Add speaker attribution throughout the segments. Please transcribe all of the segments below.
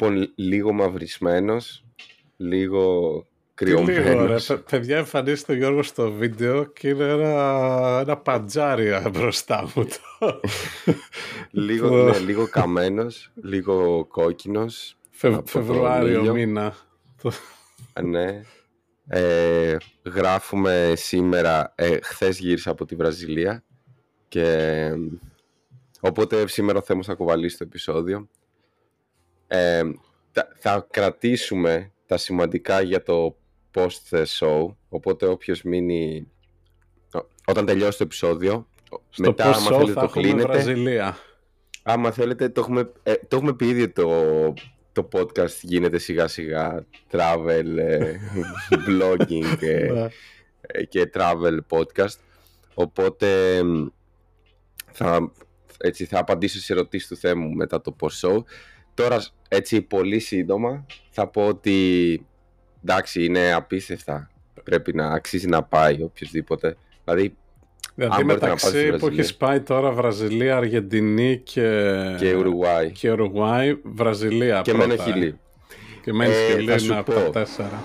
Speaker 1: Λοιπόν, λίγο μαυρισμένος, λίγο κρυωμένος.
Speaker 2: Λίγο, Παιδιά, εμφανίζεται ο Γιώργος στο βίντεο και είναι ένα, ένα παντζάρι μπροστά μου. Το.
Speaker 1: λίγο, ναι, λίγο καμένος, λίγο κόκκινος.
Speaker 2: Φεβρουάριο μήνα.
Speaker 1: ναι. Ε, γράφουμε σήμερα, ε, χθες γύρισα από τη Βραζιλία και οπότε σήμερα θα θα κουβαλήσει το επεισόδιο. Ε, θα, κρατήσουμε τα σημαντικά για το post show, οπότε όποιος μείνει όταν τελειώσει το επεισόδιο
Speaker 2: Στο μετά άμα θέλετε θα το κλείνετε Βραζιλία.
Speaker 1: άμα θέλετε το έχουμε, ε, το έχουμε πει ήδη το, το podcast γίνεται σιγά σιγά travel ε, blogging ε, ναι. και travel podcast οπότε θα, έτσι, θα απαντήσω σε ερωτήσεις του θέμου μετά το post show Τώρα, έτσι πολύ σύντομα, θα πω ότι εντάξει, είναι απίστευτα. Πρέπει να αξίζει να πάει οποιοδήποτε. Δηλαδή,
Speaker 2: Δηλαδή μεταξύ που έχει πάει τώρα Βραζιλία, Αργεντινή και,
Speaker 1: και Ουρουγουάη.
Speaker 2: Και Ουρουγουάη, Βραζιλία
Speaker 1: και
Speaker 2: πρώτα.
Speaker 1: Χιλή.
Speaker 2: Και μένει ε, Χιλή είναι από τα τέσσερα.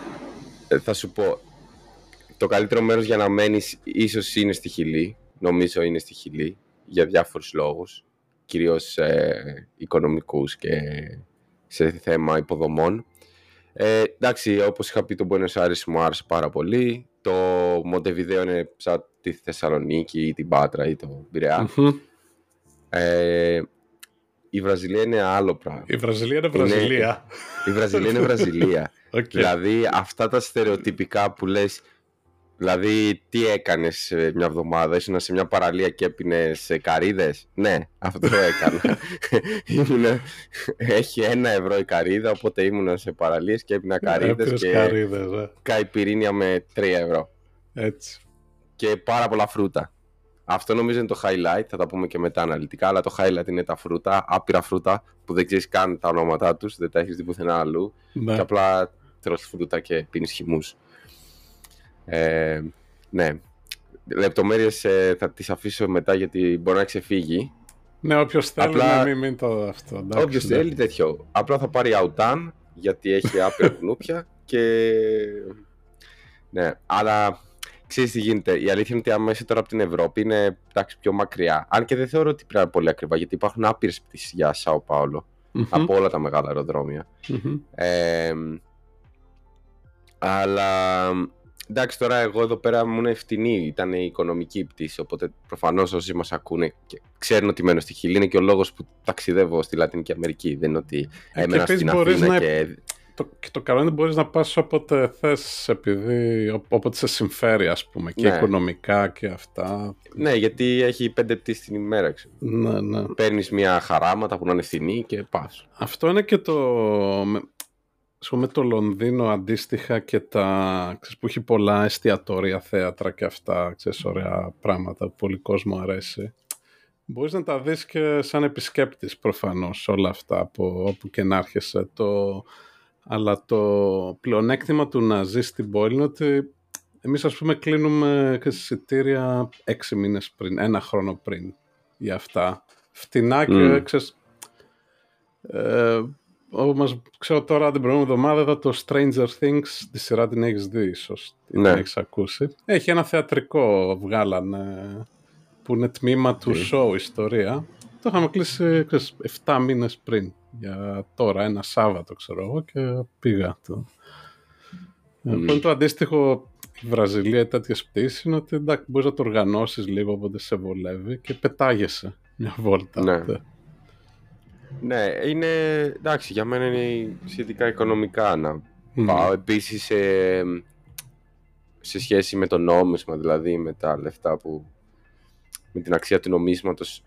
Speaker 1: Ε, θα σου πω, το καλύτερο μέρος για να μένεις ίσως είναι στη Χιλή. Νομίζω είναι στη Χιλή για διάφορους λόγους κυρίως ε, οικονομικούς και σε θέμα υποδομών. Ε, εντάξει, όπως είχα πει το Buenos Aires μου άρεσε πάρα πολύ. Το Μοντεβιδέο είναι σαν τη Θεσσαλονίκη ή την Πάτρα ή το πειραια Ε, η Βραζιλία είναι άλλο πράγμα.
Speaker 2: Η Βραζιλία είναι Βραζιλία.
Speaker 1: η Βραζιλία είναι Βραζιλία. okay. Δηλαδή αυτά τα στερεοτυπικά που λες Δηλαδή, τι έκανες μια εβδομάδα, ήσουν σε μια παραλία και έπινε καρίδε. Ναι, αυτό το έκανα. ήμουν, έχει ένα ευρώ η καρίδα, οπότε ήμουν σε παραλίες και έπινα καρίδε. και
Speaker 2: καρύδες, ε.
Speaker 1: καϊπυρίνια με 3 ευρώ.
Speaker 2: Έτσι.
Speaker 1: Και πάρα πολλά φρούτα. Αυτό νομίζω είναι το highlight, θα τα πούμε και μετά αναλυτικά, αλλά το highlight είναι τα φρούτα, άπειρα φρούτα που δεν ξέρεις καν τα ονόματά τους, δεν τα έχεις δει πουθενά αλλού. Ναι. Και απλά τρως φρούτα και πίνεις χυμούς. Ε, ναι. Λεπτομέρειες ε, θα τις αφήσω μετά γιατί μπορεί να ξεφύγει.
Speaker 2: Ναι, όποιος θέλει Απλά... να μην, μην το αυτό.
Speaker 1: Όποιος ναι. θέλει τέτοιο. Απλά θα πάρει αουτάν γιατί έχει άπειρα κουνούπια και. Ναι, αλλά ξέρεις τι γίνεται. Η αλήθεια είναι ότι άμα είσαι τώρα από την Ευρώπη είναι εντάξει, πιο μακριά. Αν και δεν θεωρώ ότι πρέπει να είναι πολύ ακριβά γιατί υπάρχουν άπειρες πτήσεις για Σάο Πάολο mm-hmm. από όλα τα μεγάλα αεροδρόμια. Mm-hmm. Ε, αλλά Εντάξει, τώρα εγώ εδώ πέρα ήμουν ευθυνή, ήταν η οικονομική πτήση. Οπότε προφανώς όσοι μας ακούνε και ξέρουν ότι μένω στη Χιλή είναι και ο λόγος που ταξιδεύω στη Λατινική Αμερική. Δεν είναι ότι ε, έμενα στην Αθήνα να... και.
Speaker 2: Το, και το καλό είναι ότι μπορείς να πας όποτε θες, επειδή όποτε σε συμφέρει, ας πούμε, και ναι. οικονομικά και αυτά.
Speaker 1: Ναι, γιατί έχει πέντε πτήσεις την ημέρα, ξέρω.
Speaker 2: Ναι, ναι.
Speaker 1: Παίρνεις μια χαράματα που να είναι ευθυνή και πας.
Speaker 2: Αυτό είναι και το ας πούμε το Λονδίνο αντίστοιχα και τα, ξέρεις, που έχει πολλά εστιατόρια, θέατρα και αυτά, ξέρεις, ωραία πράγματα που πολύ κόσμο αρέσει. Μπορείς να τα δεις και σαν επισκέπτης προφανώς όλα αυτά από όπου και να έρχεσαι. Το... Αλλά το πλεονέκτημα του να ζεις στην πόλη είναι ότι εμείς ας πούμε κλείνουμε και εισιτήρια έξι μήνες πριν, ένα χρόνο πριν για αυτά. Φτηνά και mm. ξέρεις, ε, όμως ξέρω τώρα την προηγούμενη εβδομάδα είδα το Stranger Things τη σειρά την έχεις δει ίσως ναι. την έχεις ακούσει έχει ένα θεατρικό βγάλανε που είναι τμήμα του show ιστορία το είχαμε κλείσει 7 μήνες πριν για τώρα ένα Σάββατο ξέρω εγώ και πήγα το. Mm. το αντίστοιχο η Βραζιλία ή τέτοιες πτήσεις είναι ότι εντάξει, μπορείς να το οργανώσεις λίγο όποτε σε βολεύει και πετάγεσαι μια βόλτα.
Speaker 1: Ναι. Ναι, είναι εντάξει, για μένα είναι σχετικά οικονομικά να πάω. Επίσης σε, σε σχέση με το νόμισμα, δηλαδή με τα λεφτά που. με την αξία του νομίσματος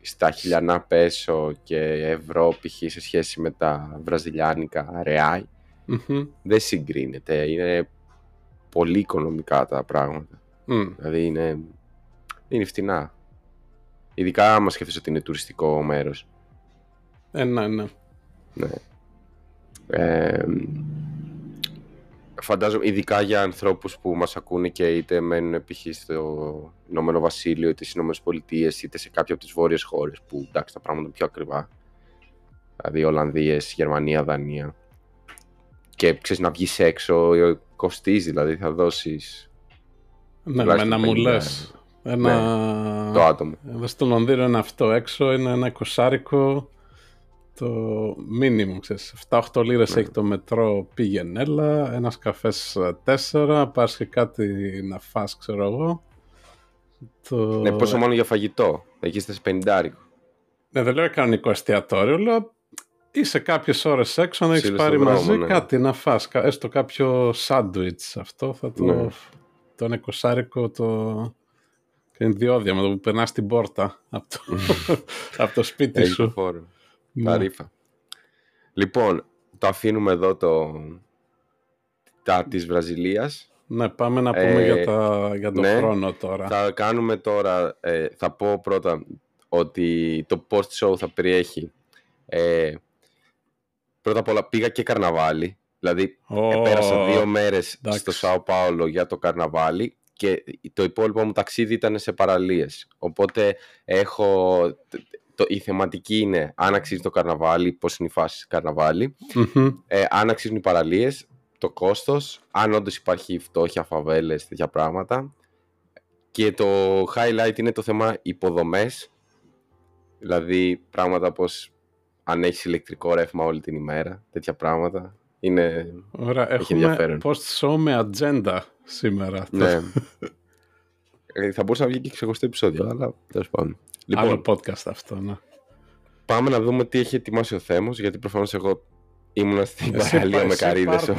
Speaker 1: στα χιλιανά πέσο και ευρώ π.χ. σε σχέση με τα βραζιλιάνικα δεν συγκρίνεται. Είναι πολύ οικονομικά τα πράγματα. Δηλαδή είναι, είναι φτηνά. Ειδικά άμα σκέφτεσαι ότι είναι τουριστικό μέρος.
Speaker 2: Ε, ναι, ναι.
Speaker 1: ναι. Ε, φαντάζομαι, ειδικά για ανθρώπους που μας ακούνε και είτε μένουν π.χ. στο Ηνωμένο Βασίλειο, είτε στις Ηνωμένες Πολιτείες, είτε σε κάποια από τις βόρειες χώρες που εντάξει τα πράγματα είναι πιο ακριβά. Δηλαδή Ολλανδίες, Γερμανία, Δανία. Και ξέρεις να βγεις έξω, κοστίζει, δηλαδή θα δώσεις...
Speaker 2: Ναι, με να μου λες. Ένα...
Speaker 1: Ναι, το άτομο.
Speaker 2: Εδώ στο Λονδίνο είναι αυτό έξω, είναι ένα εικοσάρικο το μίνιμουμ, ξέρεις. 7-8 λίρες ναι. έχει το μετρό πήγαινε έλα, ένας καφές 4, πας και κάτι να φας, ξέρω εγώ.
Speaker 1: Το... Ναι, πόσο μόνο για φαγητό, εκεί είστε σε 50
Speaker 2: Ναι, δεν λέω κανονικό εστιατόριο, λέω είσαι κάποιες ώρες έξω να έχεις πάρει μαζί ναι. κάτι να φας, έστω κάποιο σάντουιτς αυτό, θα το... Ναι. Το είναι εικοσάρικο το... Είναι διόδια με το που περνάς την πόρτα από το, από το σπίτι σου.
Speaker 1: Ναι. ρήφα. Λοιπόν, το αφήνουμε εδώ το... τα της Βραζιλίας.
Speaker 2: Ναι, πάμε να πούμε για, ε, τα, για τον ναι, χρόνο τώρα.
Speaker 1: Θα κάνουμε τώρα, ε, θα πω πρώτα ότι το post-show θα περιέχει ε, πρώτα απ' όλα πήγα και καρναβάλι. Δηλαδή, oh, πέρασα δύο μέρες στο Σάο Πάολο για το καρναβάλι και το υπόλοιπο μου ταξίδι ήταν σε παραλίες. Οπότε έχω το, η θεματική είναι αν αξίζει το καρναβάλι, πώς είναι η φάση καρναβάλι, ε, αν αξίζουν οι παραλίες, το κόστος, αν όντως υπάρχει φτώχεια, φαβέλες, τέτοια πράγματα. Και το highlight είναι το θέμα υποδομές, δηλαδή πράγματα πως αν έχεις ηλεκτρικό ρεύμα όλη την ημέρα, τέτοια πράγματα. Είναι
Speaker 2: Ωραία, έχουμε post show με ατζέντα σήμερα.
Speaker 1: Ναι. ε, θα μπορούσα να βγει και ξεχωριστό επεισόδιο, αλλά τέλος πάντων.
Speaker 2: Λοιπόν, Άλλο podcast αυτό, ναι.
Speaker 1: Πάμε να δούμε τι έχει ετοιμάσει ο Θέμος, γιατί προφανώς εγώ ήμουν στην παραλία με καρύδες.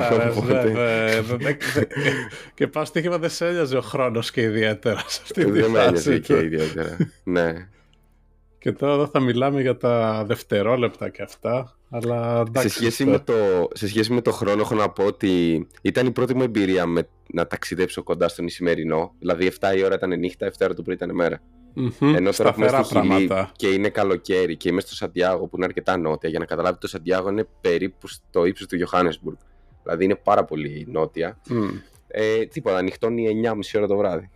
Speaker 2: Και πάω στοίχημα δεν σε έλειαζε ο χρόνος και ιδιαίτερα σε αυτή τη
Speaker 1: Δεν με έλειαζε και ιδιαίτερα, ναι.
Speaker 2: Και τώρα εδώ θα μιλάμε για τα δευτερόλεπτα και αυτά. Αλλά
Speaker 1: σε, σχέση με το, σε σχέση με το χρόνο έχω να πω ότι ήταν η πρώτη μου εμπειρία με να ταξιδέψω κοντά στον Ισημερινό. Δηλαδή 7 η ώρα ήταν νύχτα, 7 η ώρα το πρωί ήταν μέρα.
Speaker 2: Mm-hmm. Ενώ τώρα έχουμε στη Χιλή
Speaker 1: και είναι καλοκαίρι και είμαι στο Σαντιάγο που είναι αρκετά νότια. Για να καταλάβει το Σαντιάγο είναι περίπου στο ύψος του Johannesburg. Δηλαδή είναι πάρα πολύ νότια. Mm. Ε, τίποτα, ανοιχτώνει 9.30 ώρα το βράδυ.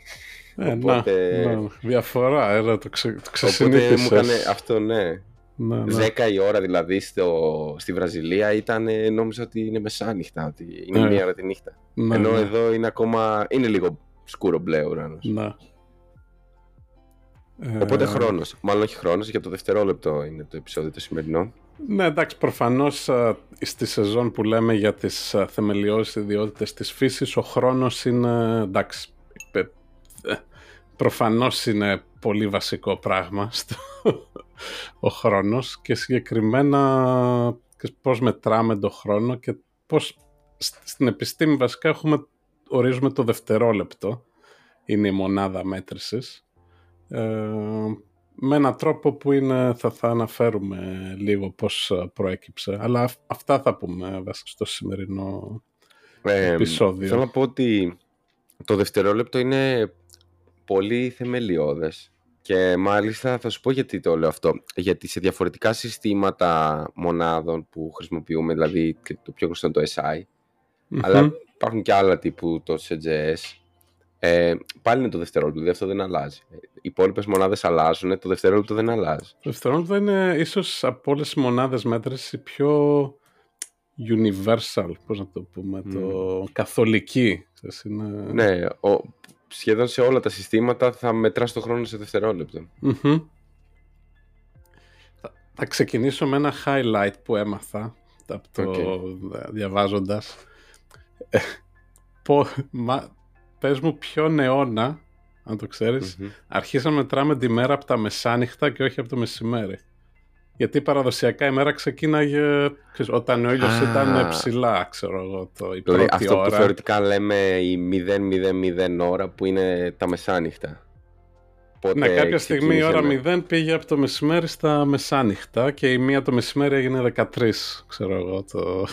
Speaker 2: Ε, Οπότε... να, να, διαφορά, έλα, το, ξε, το
Speaker 1: Οπότε μου έκανε αυτό, ναι. ναι, ναι. 10 η ώρα δηλαδή στο, στη Βραζιλία ήταν, νόμιζα ότι είναι μεσάνυχτα, ότι είναι ναι. μία ώρα τη νύχτα. Ναι, Ενώ ναι. εδώ είναι ακόμα, είναι λίγο σκούρο μπλε ο ουρανός.
Speaker 2: Ναι.
Speaker 1: Οπότε ε... χρόνος. Μάλλον όχι χρόνος, για το δευτερόλεπτο είναι το επεισόδιο το σημερινό.
Speaker 2: Ναι, εντάξει, προφανώς στη σεζόν που λέμε για τις θεμελιώδεις ιδιότητες της φύσης, ο χρόνος είναι. εντάξει. Προφανώς είναι πολύ βασικό πράγμα στο, ο χρόνος και συγκεκριμένα πώς μετράμε το χρόνο και πώς στην επιστήμη βασικά έχουμε, ορίζουμε το δευτερόλεπτο είναι η μονάδα μέτρησης ε, με έναν τρόπο που είναι, θα, θα αναφέρουμε λίγο πώς ε, προέκυψε. Αλλά αυτά θα πούμε βασικά στο σημερινό ε, επεισόδιο.
Speaker 1: Θέλω να πω ότι το δευτερόλεπτο είναι πολύ θεμελιώδες και μάλιστα θα σου πω γιατί το λέω αυτό. Γιατί σε διαφορετικά συστήματα μονάδων που χρησιμοποιούμε, δηλαδή το πιο γνωστό είναι το SI, αλλά υπάρχουν και άλλα τύπου το CGS, ε, πάλι είναι το δευτερόλεπτο, δηλαδή αυτό δεν αλλάζει. Οι υπόλοιπες μονάδες αλλάζουν, το δευτερόλεπτο δεν αλλάζει. Το
Speaker 2: δευτερόλεπτο είναι ίσως από όλες τις μονάδες μέτρησης πιο universal, πώς να το πούμε, το καθολική. Είναι...
Speaker 1: Ναι, ο, σχεδόν σε όλα τα συστήματα θα μετράς το χρόνο σε δευτερόλεπτο.
Speaker 2: Θα, ξεκινήσω με ένα highlight που έμαθα από το okay. διαβάζοντας. Ε, πες μου ποιον αιώνα, αν το ξέρεις, mm-hmm. αρχίσαμε να μετράμε τη μέρα από τα μεσάνυχτα και όχι από το μεσημέρι. Γιατί παραδοσιακά η μέρα ξεκίναγε ξέρεις, όταν ο ήλιος ah. ήταν ψηλά, ξέρω εγώ, το, η δηλαδή, πρώτη
Speaker 1: αυτό
Speaker 2: ώρα.
Speaker 1: που θεωρητικά λέμε η 0-0-0 ώρα που είναι τα μεσάνυχτα.
Speaker 2: Πότε ναι, κάποια στιγμή η ώρα 0 πήγε από το μεσημέρι στα μεσάνυχτα και η μία το μεσημέρι έγινε 13, ξέρω εγώ. Το...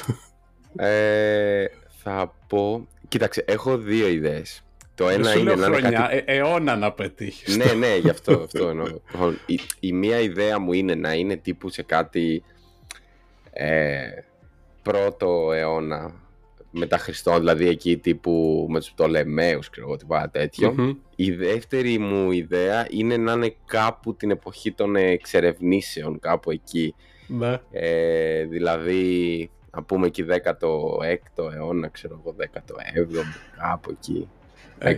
Speaker 1: Ε, θα πω... Κοίταξε, έχω δύο ιδέες.
Speaker 2: Το ένα είναι να είναι κάτι... ε, αιώνα να πετύχεις.
Speaker 1: ναι, ναι, γι' αυτό, αυτό εννοώ. Λοιπόν, η, η, μία ιδέα μου είναι να είναι τύπου σε κάτι ε, πρώτο αιώνα μετά Χριστόν, δηλαδή εκεί τύπου με τους Πτολεμαίους, ξέρω εγώ, τίποτα Η δεύτερη μου ιδέα είναι να είναι κάπου την εποχή των εξερευνήσεων, κάπου εκεί.
Speaker 2: Ναι.
Speaker 1: Ε, δηλαδή, να πούμε εκεί 16ο αιώνα, ξέρω εγώ, 17ο, κάπου εκεί. Ε,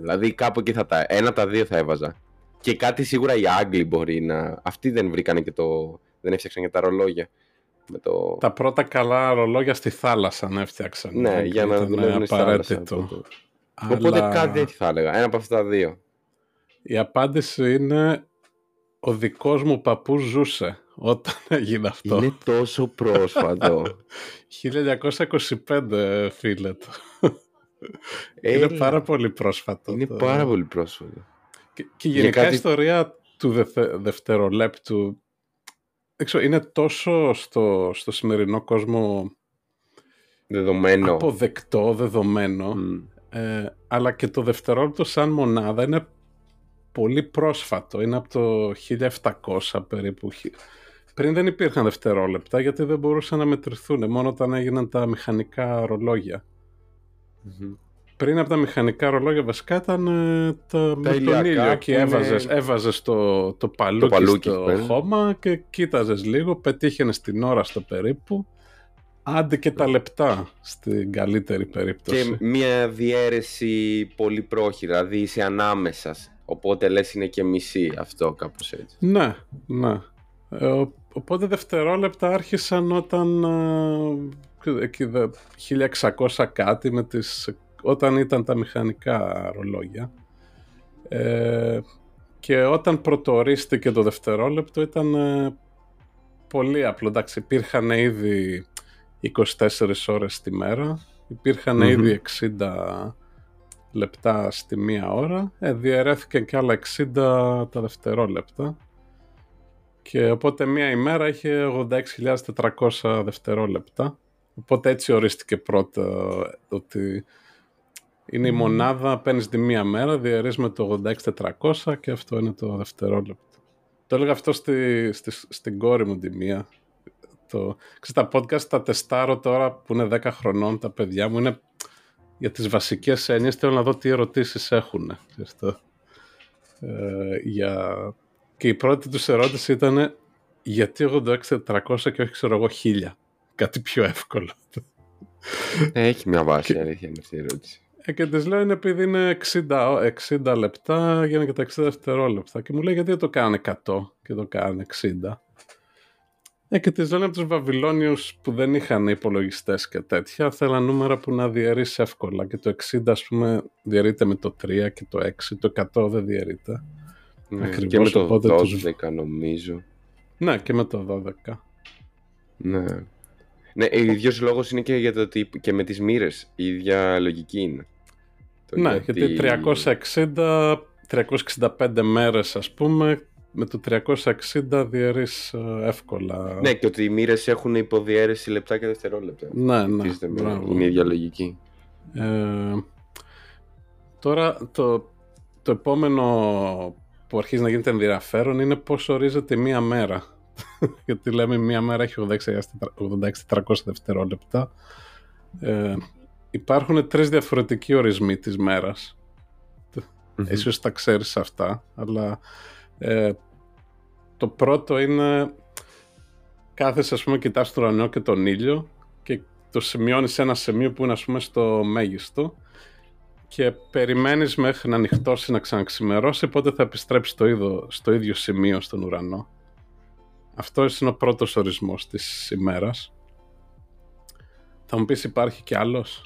Speaker 1: Δηλαδή κάπου εκεί θα τα... Ένα τα δύο θα έβαζα. Και κάτι σίγουρα οι Άγγλοι μπορεί να... Αυτοί δεν βρήκανε και το... Δεν έφτιαξαν και τα ρολόγια. Με το...
Speaker 2: Τα πρώτα καλά ρολόγια στη θάλασσα να έφτιαξαν.
Speaker 1: Ναι, για να δουλεύουν στη θάλασσα. Αλλά... Οπότε κάτι έτσι θα έλεγα. Ένα από αυτά τα δύο.
Speaker 2: Η απάντηση είναι ο δικός μου παππούς ζούσε όταν έγινε αυτό.
Speaker 1: Είναι τόσο πρόσφατο.
Speaker 2: 1925 φίλε του. Είναι πάρα πολύ πρόσφατο.
Speaker 1: Είναι πάρα πολύ πρόσφατο.
Speaker 2: Και, και γενικά η ιστορία του δευτερολέπτου είναι τόσο στο, στο σημερινό κόσμο
Speaker 1: δεδομένο.
Speaker 2: αποδεκτό, δεδομένο ε, αλλά και το δευτερόλεπτο σαν μονάδα είναι πολύ πρόσφατο. Είναι από το 1700 περίπου. Πριν δεν υπήρχαν δευτερόλεπτα γιατί δεν μπορούσαν να μετρηθούν μόνο όταν έγιναν τα μηχανικά πριν από τα μηχανικά ρολόγια βασικά ήταν ε, τα με τον ήλιο και έβαζες, έβαζες το, το παλούκι, το παλούκι στο πέρα. χώμα και κοίταζες λίγο, πετύχαινες την ώρα στο περίπου άντε και τα λεπτά στην καλύτερη περίπτωση.
Speaker 1: Και μια διαίρεση πολύ πρόχειρα, δηλαδή είσαι ανάμεσας οπότε λες είναι και μισή αυτό κάπως έτσι.
Speaker 2: Ναι, ναι. Ε, οπότε δευτερόλεπτα άρχισαν όταν ε, εκεί 1600 κάτι με τις όταν ήταν τα μηχανικά ρολόγια. Ε, και όταν πρωτορίστηκε το δευτερόλεπτο ήταν ε, πολύ απλό. Εντάξει, υπήρχαν ήδη 24 ώρες τη μέρα, ήδη 60 λεπτά στη μία ώρα, ε, διαιρέθηκαν και άλλα 60 τα δευτερόλεπτα. Και οπότε μία ημέρα είχε 86.400 δευτερόλεπτα. Οπότε έτσι ορίστηκε πρώτα ότι είναι η μονάδα, παίρνεις τη μία μέρα, διαιρείς με το 86-400 και αυτό είναι το δευτερόλεπτο. Το έλεγα αυτό στη, στη, στην κόρη μου τη μία. Το, ξέρεις, τα podcast τα τεστάρω τώρα που είναι 10 χρονών τα παιδιά μου. Είναι για τις βασικές έννοιες, θέλω να δω τι ερωτήσεις έχουν. Ε, για... Και η πρώτη τους ερώτηση ήταν γιατί 86-400 και όχι ξέρω εγώ 1000. Κάτι πιο εύκολο.
Speaker 1: Έχει μια βάση αλήθεια αυτή η ερώτηση.
Speaker 2: Ε, και της λέω είναι επειδή είναι 60, 60 λεπτά, γίνανε και τα 60 δευτερόλεπτα. Και μου λέει γιατί δεν το κάνανε 100 και το κάνανε 60. Ε, και της λένε από τους Βαβυλώνιους που δεν είχαν υπολογιστές και τέτοια, θέλαν νούμερα που να διαιρείς εύκολα. Και το 60, ας πούμε, διαιρείται με το 3 και το 6, το 100 δεν διαιρείται.
Speaker 1: Ναι, Ακριβώς, και με το 12 τους... νομίζω.
Speaker 2: Ναι, και με το 12.
Speaker 1: Ναι. Ναι, ο ίδιος λόγος είναι και για το ότι και με τις μοίρες η ίδια λογική είναι.
Speaker 2: Ναι, γιατί 360, 365 μέρες ας πούμε, με το 360 διαιρείς ε, εύκολα.
Speaker 1: Ναι, και ότι οι μοίρες έχουν υποδιέρεση λεπτά και δευτερόλεπτα.
Speaker 2: Ναι, ναι.
Speaker 1: Είναι η ίδια λογική.
Speaker 2: Ε, τώρα το, το επόμενο που αρχίζει να γίνεται ενδιαφέρον είναι πώς ορίζεται μία μέρα. γιατί λέμε μία μέρα έχει 86-400 δευτερόλεπτα. Ε, υπάρχουν τρεις διαφορετικοί ορισμοί της μέρας. Mm-hmm. Ίσως τα ξέρεις αυτά, αλλά ε, το πρώτο είναι κάθεσαι ας πούμε κοιτάς τον ουρανό και τον ήλιο και το σημειώνεις σε ένα σημείο που είναι ας πούμε στο μέγιστο και περιμένεις μέχρι να ανοιχτώσει να ξαναξημερώσει πότε θα επιστρέψει το ίδιο, στο ίδιο σημείο στον ουρανό. Αυτός είναι ο πρώτος ορισμός της ημέρας. Θα μου πεις υπάρχει κι άλλος;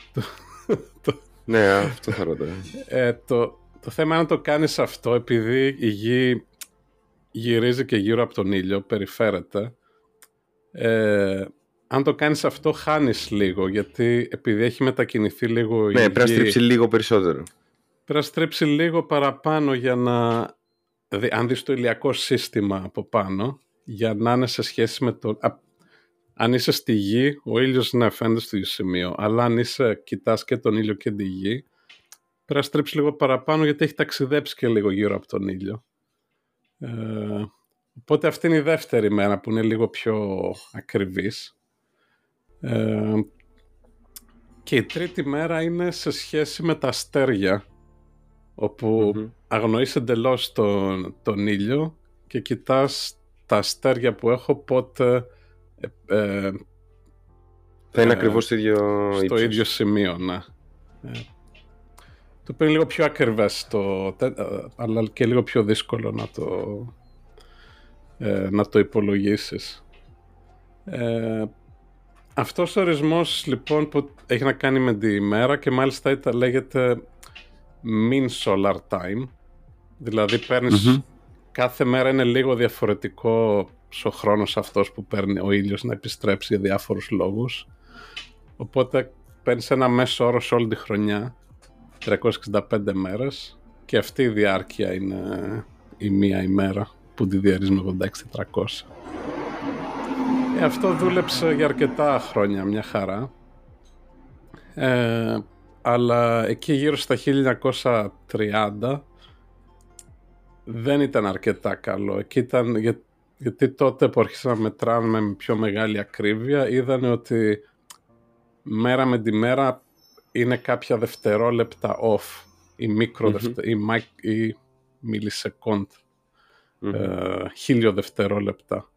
Speaker 1: ναι, αυτό θα ρωτάω.
Speaker 2: Ε, το, το θέμα είναι να το κάνεις αυτό επειδή η γη γυρίζει και γύρω από τον ήλιο, περιφέρεται. Ε, αν το κάνεις αυτό χάνεις λίγο γιατί επειδή έχει μετακινηθεί λίγο
Speaker 1: ναι, η πρέπει να στρίψει λίγο περισσότερο.
Speaker 2: Πρέπει να στρίψει λίγο παραπάνω για να... Δηλαδή, αν δεις το ηλιακό σύστημα από πάνω για να είναι σε σχέση με το αν είσαι στη γη, ο ήλιος ναι φαίνεται στο ίδιο σημείο, αλλά αν είσαι, κοιτάς και τον ήλιο και τη γη, πρέπει να στρίψεις λίγο παραπάνω γιατί έχει ταξιδέψει και λίγο γύρω από τον ήλιο. Ε, οπότε αυτή είναι η δεύτερη μέρα που είναι λίγο πιο ακριβής. Ε, και η τρίτη μέρα είναι σε σχέση με τα αστέρια, όπου mm-hmm. αγνοείς εντελώς τον, τον ήλιο και κοιτάς τα αστέρια που έχω πότε ε, ε,
Speaker 1: θα είναι ε, ακριβώς στο ίδιο,
Speaker 2: στο ίδιο σημείο, ναι. Ε, το οποίο είναι λίγο πιο ακριβές, το, ε, αλλά και λίγο πιο δύσκολο να το, ε, να το υπολογίσεις. Ε, αυτός ο ορισμός λοιπόν που έχει να κάνει με τη μέρα και μάλιστα ήταν, λέγεται mean solar time. Δηλαδή κάθε μέρα είναι λίγο διαφορετικό ο χρόνος αυτός που παίρνει ο ήλιος να επιστρέψει για διάφορους λόγους. Οπότε παίρνεις ένα μέσο όρο σε όλη τη χρονιά, 365 μέρες και αυτή η διάρκεια είναι η μία ημέρα που τη διαρρείς με 86-400. Ε, αυτό δούλεψε για αρκετά χρόνια, μια χαρά. Ε, αλλά εκεί γύρω στα 1930 δεν ήταν αρκετά καλό. Εκεί ήταν, για, γιατί τότε που άρχισαν να μετράνε με πιο μεγάλη ακρίβεια είδαν ότι μέρα με τη μέρα είναι κάποια δευτερόλεπτα off ή μικρο mm-hmm. ή, ή μιλισεκόντ mm-hmm. χίλιο δευτερόλεπτα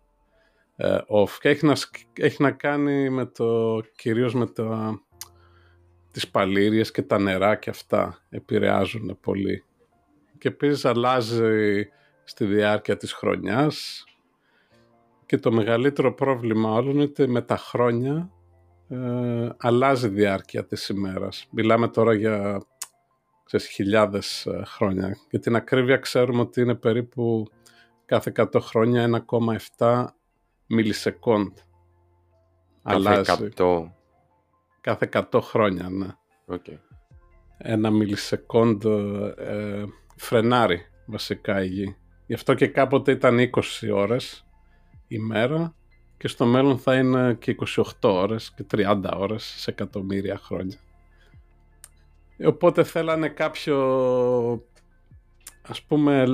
Speaker 2: ε, off και έχει να, έχει να κάνει με το κυρίως με τα τις παλήριες και τα νερά και αυτά επηρεάζουν πολύ και επίσης αλλάζει στη διάρκεια της χρονιάς και το μεγαλύτερο πρόβλημα όλων είναι ότι με τα χρόνια ε, αλλάζει η διάρκεια της ημέρας. Μιλάμε τώρα για ξέρεις, χιλιάδες ε, χρόνια. Για την ακρίβεια ξέρουμε ότι είναι περίπου κάθε 100 χρόνια 1,7 μιλισεκόντ.
Speaker 1: Κάθε 100.
Speaker 2: Κάθε 100 χρόνια, ναι.
Speaker 1: Okay.
Speaker 2: Ένα μιλισεκόντ ε, φρενάρει βασικά η γη. Γι' αυτό και κάποτε ήταν 20 ώρες ημέρα και στο μέλλον θα είναι και 28 ώρες και 30 ώρες σε εκατομμύρια χρόνια. Οπότε θέλανε κάποιο, ας πούμε,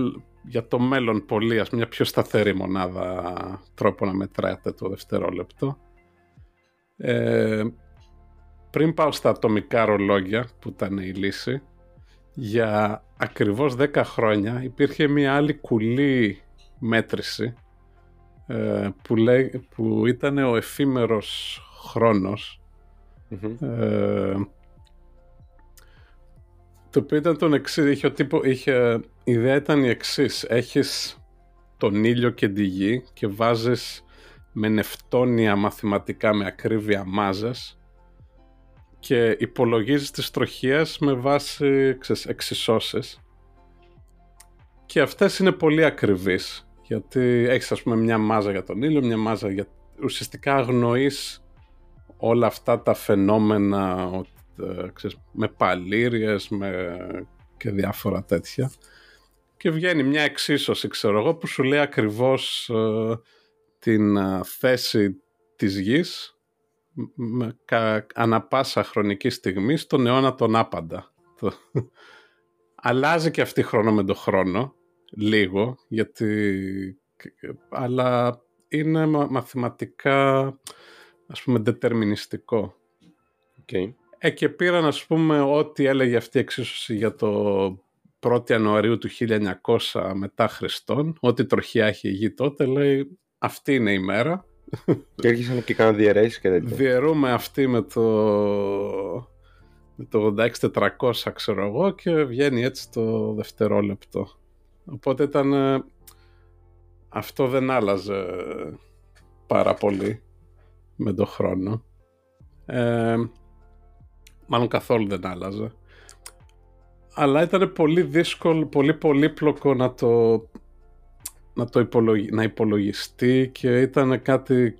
Speaker 2: για το μέλλον πολύ, ας μια πιο σταθερή μονάδα τρόπο να μετράτε το δευτερόλεπτο. Ε, πριν πάω στα ατομικά ρολόγια που ήταν η λύση, για ακριβώς 10 χρόνια υπήρχε μια άλλη κουλή μέτρηση ε, που, λέει, που ήταν ο εφήμερος ε, το οποίο ήταν τον εξή, είχε, τύπο, είχε, η ιδέα ήταν η εξής. Έχεις τον ήλιο και τη γη και βάζεις με νευτόνια μαθηματικά με ακρίβεια μάζες και υπολογίζεις τις τροχίες με βάση ξέρεις, εξισώσεις. Και αυτές είναι πολύ ακριβείς γιατί έχεις ας πούμε μια μάζα για τον ήλιο, μια μάζα για... Ουσιαστικά αγνοείς όλα αυτά τα φαινόμενα ε, ξέρεις, με παλήριες με... και διάφορα τέτοια. Και βγαίνει μια εξίσωση ξέρω εγώ που σου λέει ακριβώς ε, την ε, θέση της γης με, κα, ανα πάσα χρονική στιγμή στον αιώνα τον άπαντα. Αλλάζει και αυτή χρόνο με τον χρόνο λίγο, γιατί... αλλά είναι μαθηματικά, ας πούμε, δετερμινιστικό.
Speaker 1: Okay.
Speaker 2: Ε, και πήραν, ας πούμε, ό,τι έλεγε αυτή η εξίσωση για το 1η Ιανουαρίου του 1900 μετά Χριστόν, ό,τι τροχιά έχει η γη τότε, λέει, αυτή είναι η μέρα.
Speaker 1: Και έρχισαν και κάνουν διαιρέσεις και τέτοια.
Speaker 2: Διαιρούμε αυτή με το, με το 86-400, ξέρω εγώ, και βγαίνει έτσι το δευτερόλεπτο. Οπότε ήταν... Ε, αυτό δεν άλλαζε πάρα πολύ με το χρόνο. Ε, μάλλον καθόλου δεν άλλαζε. Αλλά ήταν πολύ δύσκολο, πολύ πολύπλοκο να το, να το να υπολογιστεί και ήταν κάτι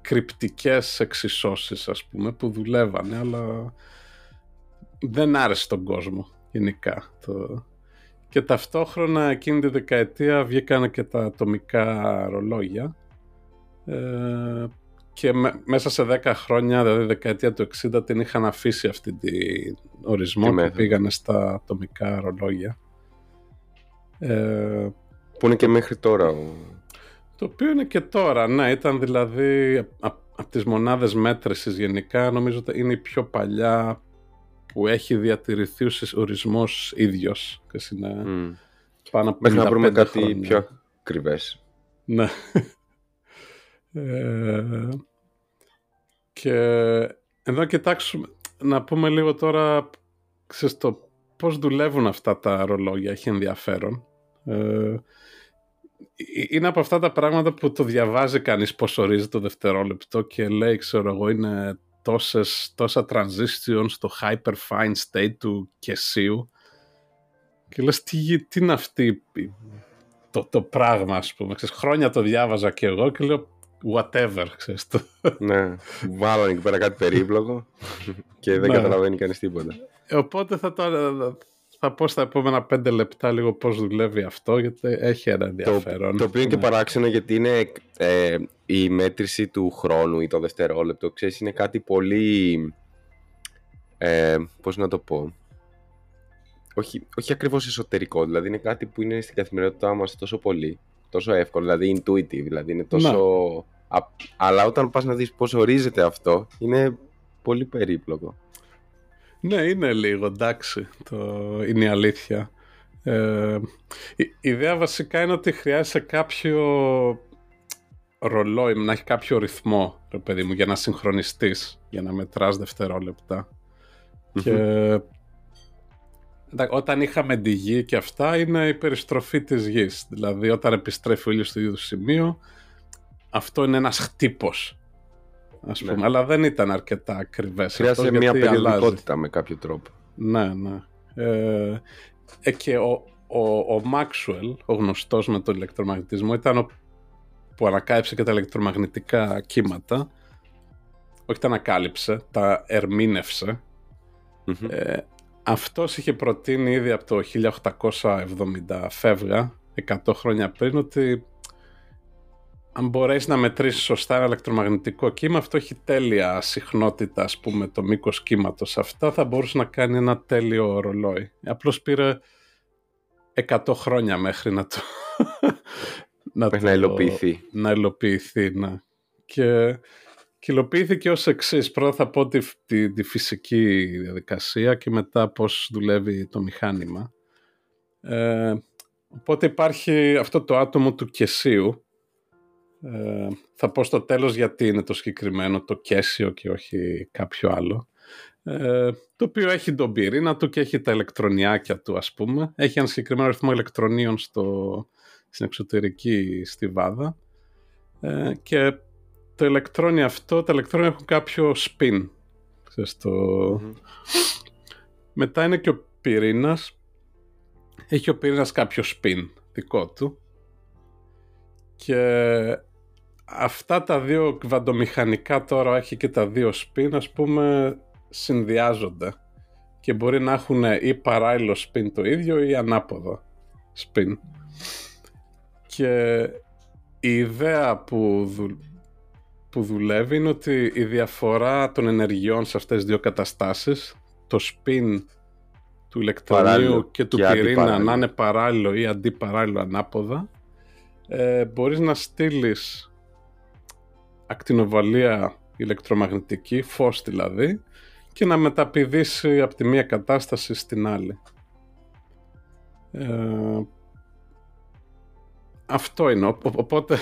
Speaker 2: κρυπτικές εξισώσεις ας πούμε που δουλεύανε αλλά δεν άρεσε τον κόσμο γενικά το, και ταυτόχρονα εκείνη τη δεκαετία βγήκαν και τα ατομικά ρολόγια ε, και μέσα σε 10 χρόνια, δηλαδή δεκαετία του 60, την είχαν αφήσει αυτή την ορισμό και πήγανε στα ατομικά ρολόγια.
Speaker 1: Ε, που είναι και μέχρι τώρα.
Speaker 2: Το οποίο είναι και τώρα, ναι, ήταν δηλαδή από τις μονάδες μέτρησης γενικά νομίζω ότι είναι η πιο παλιά που έχει διατηρηθεί ο ορισμός ίδιος. Είναι mm. πάνω από
Speaker 1: Μέχρι να βρούμε κάτι πιο ακριβές.
Speaker 2: Ναι. ε, και εδώ κοιτάξουμε, να πούμε λίγο τώρα ξέρεις, το πώς δουλεύουν αυτά τα ρολόγια, έχει ενδιαφέρον. Ε, είναι από αυτά τα πράγματα που το διαβάζει κανείς πώς ορίζει το δευτερόλεπτο και λέει, ξέρω εγώ, είναι τόσες, τόσα transitions στο hyperfine state του κεσίου και λες τι, τι είναι αυτή το, το πράγμα ας πούμε. Ξέρεις, χρόνια το διάβαζα και εγώ και λέω whatever, ξέρεις το.
Speaker 1: ναι, βάλανε εκεί πέρα κάτι περίπλοκο και δεν ναι. καταλαβαίνει κανείς τίποτα.
Speaker 2: Οπότε θα το θα πω στα επόμενα πέντε λεπτά λίγο πώς δουλεύει αυτό, γιατί έχει ένα ενδιαφέρον.
Speaker 1: Το, το οποίο είναι και ναι. παράξενο γιατί είναι ε, η μέτρηση του χρόνου ή το δευτερόλεπτο. Ξέρεις, είναι κάτι πολύ... Ε, πώς να το πω... Όχι, όχι ακριβώς εσωτερικό, δηλαδή είναι κάτι που είναι στην καθημερινότητά μας τόσο πολύ, τόσο εύκολο, δηλαδή intuitive, δηλαδή είναι τόσο... αλλά όταν πας να δεις πώς ορίζεται αυτό, είναι πολύ περίπλοκο.
Speaker 2: Ναι, είναι λίγο, εντάξει, το... είναι η αλήθεια. Ε, η, ιδέα βασικά είναι ότι χρειάζεται κάποιο ρολόι, να έχει κάποιο ρυθμό, ρε παιδί μου, για να συγχρονιστείς, για να μετράς δευτερόλεπτα. Και όταν είχαμε τη γη και αυτά, είναι η περιστροφή της γης. Δηλαδή, όταν επιστρέφει ο ήλιος στο ίδιο σημείο, αυτό είναι ένας χτύπος ας ναι. πούμε, αλλά δεν ήταν αρκετά ακριβές.
Speaker 1: Χρειάζεται μια περιοδικότητα με κάποιο τρόπο.
Speaker 2: Ναι, ναι. Ε, ε, και ο, ο, ο Maxwell, ο γνωστός με τον ηλεκτρομαγνητισμό, ήταν ο που ανακάλυψε και τα ηλεκτρομαγνητικά κύματα. Όχι τα ανακάλυψε, τα ερμήνευσε. Ε, αυτός είχε προτείνει ήδη από το 1870 φεύγα, 100 χρόνια πριν, ότι αν μπορέσει να μετρήσεις σωστά ένα ηλεκτρομαγνητικό κύμα, αυτό έχει τέλεια συχνότητα, ας πούμε, το μήκος κύματος. Αυτά θα μπορούσε να κάνει ένα τέλειο ρολόι. Απλώς πήρε 100 χρόνια μέχρι να το...
Speaker 1: να, το, να υλοποιηθεί.
Speaker 2: Να υλοποιηθεί, ναι. Και, και υλοποιήθηκε ως εξής. Πρώτα θα πω τη, τη, τη, φυσική διαδικασία και μετά πώς δουλεύει το μηχάνημα. Ε, οπότε υπάρχει αυτό το άτομο του κεσίου, ε, θα πω στο τέλος γιατί είναι το συγκεκριμένο, το κέσιο και όχι κάποιο άλλο. Ε, το οποίο έχει τον πυρήνα του και έχει τα ηλεκτρονιάκια του ας πούμε. Έχει ένα συγκεκριμένο αριθμό ηλεκτρονίων στο, στην εξωτερική στιβάδα. Ε, και το ηλεκτρόνιο αυτό, τα ηλεκτρόνια έχουν κάποιο spin. Μετά είναι και ο πυρήνας. Έχει ο πυρήνας κάποιο spin δικό του. Και αυτά τα δύο κβαντομηχανικά τώρα έχει και τα δύο spin ας πούμε συνδυάζονται και μπορεί να έχουν ή παράλληλο spin το ίδιο ή ανάποδο spin. Και η ιδέα που, που δουλεύει είναι ότι η διαφορά των ενεργειών σε αυτές τις δύο καταστάσεις το spin του ηλεκτρονίου και του πυρήνα να είναι παράλληλο ή αντιπαράλληλο ανάποδα ε, μπορείς να στείλεις ακτινοβαλία ηλεκτρομαγνητική, φως δηλαδή, και να μεταπηδήσει από τη μία κατάσταση στην άλλη. Ε, αυτό είναι. Οπότε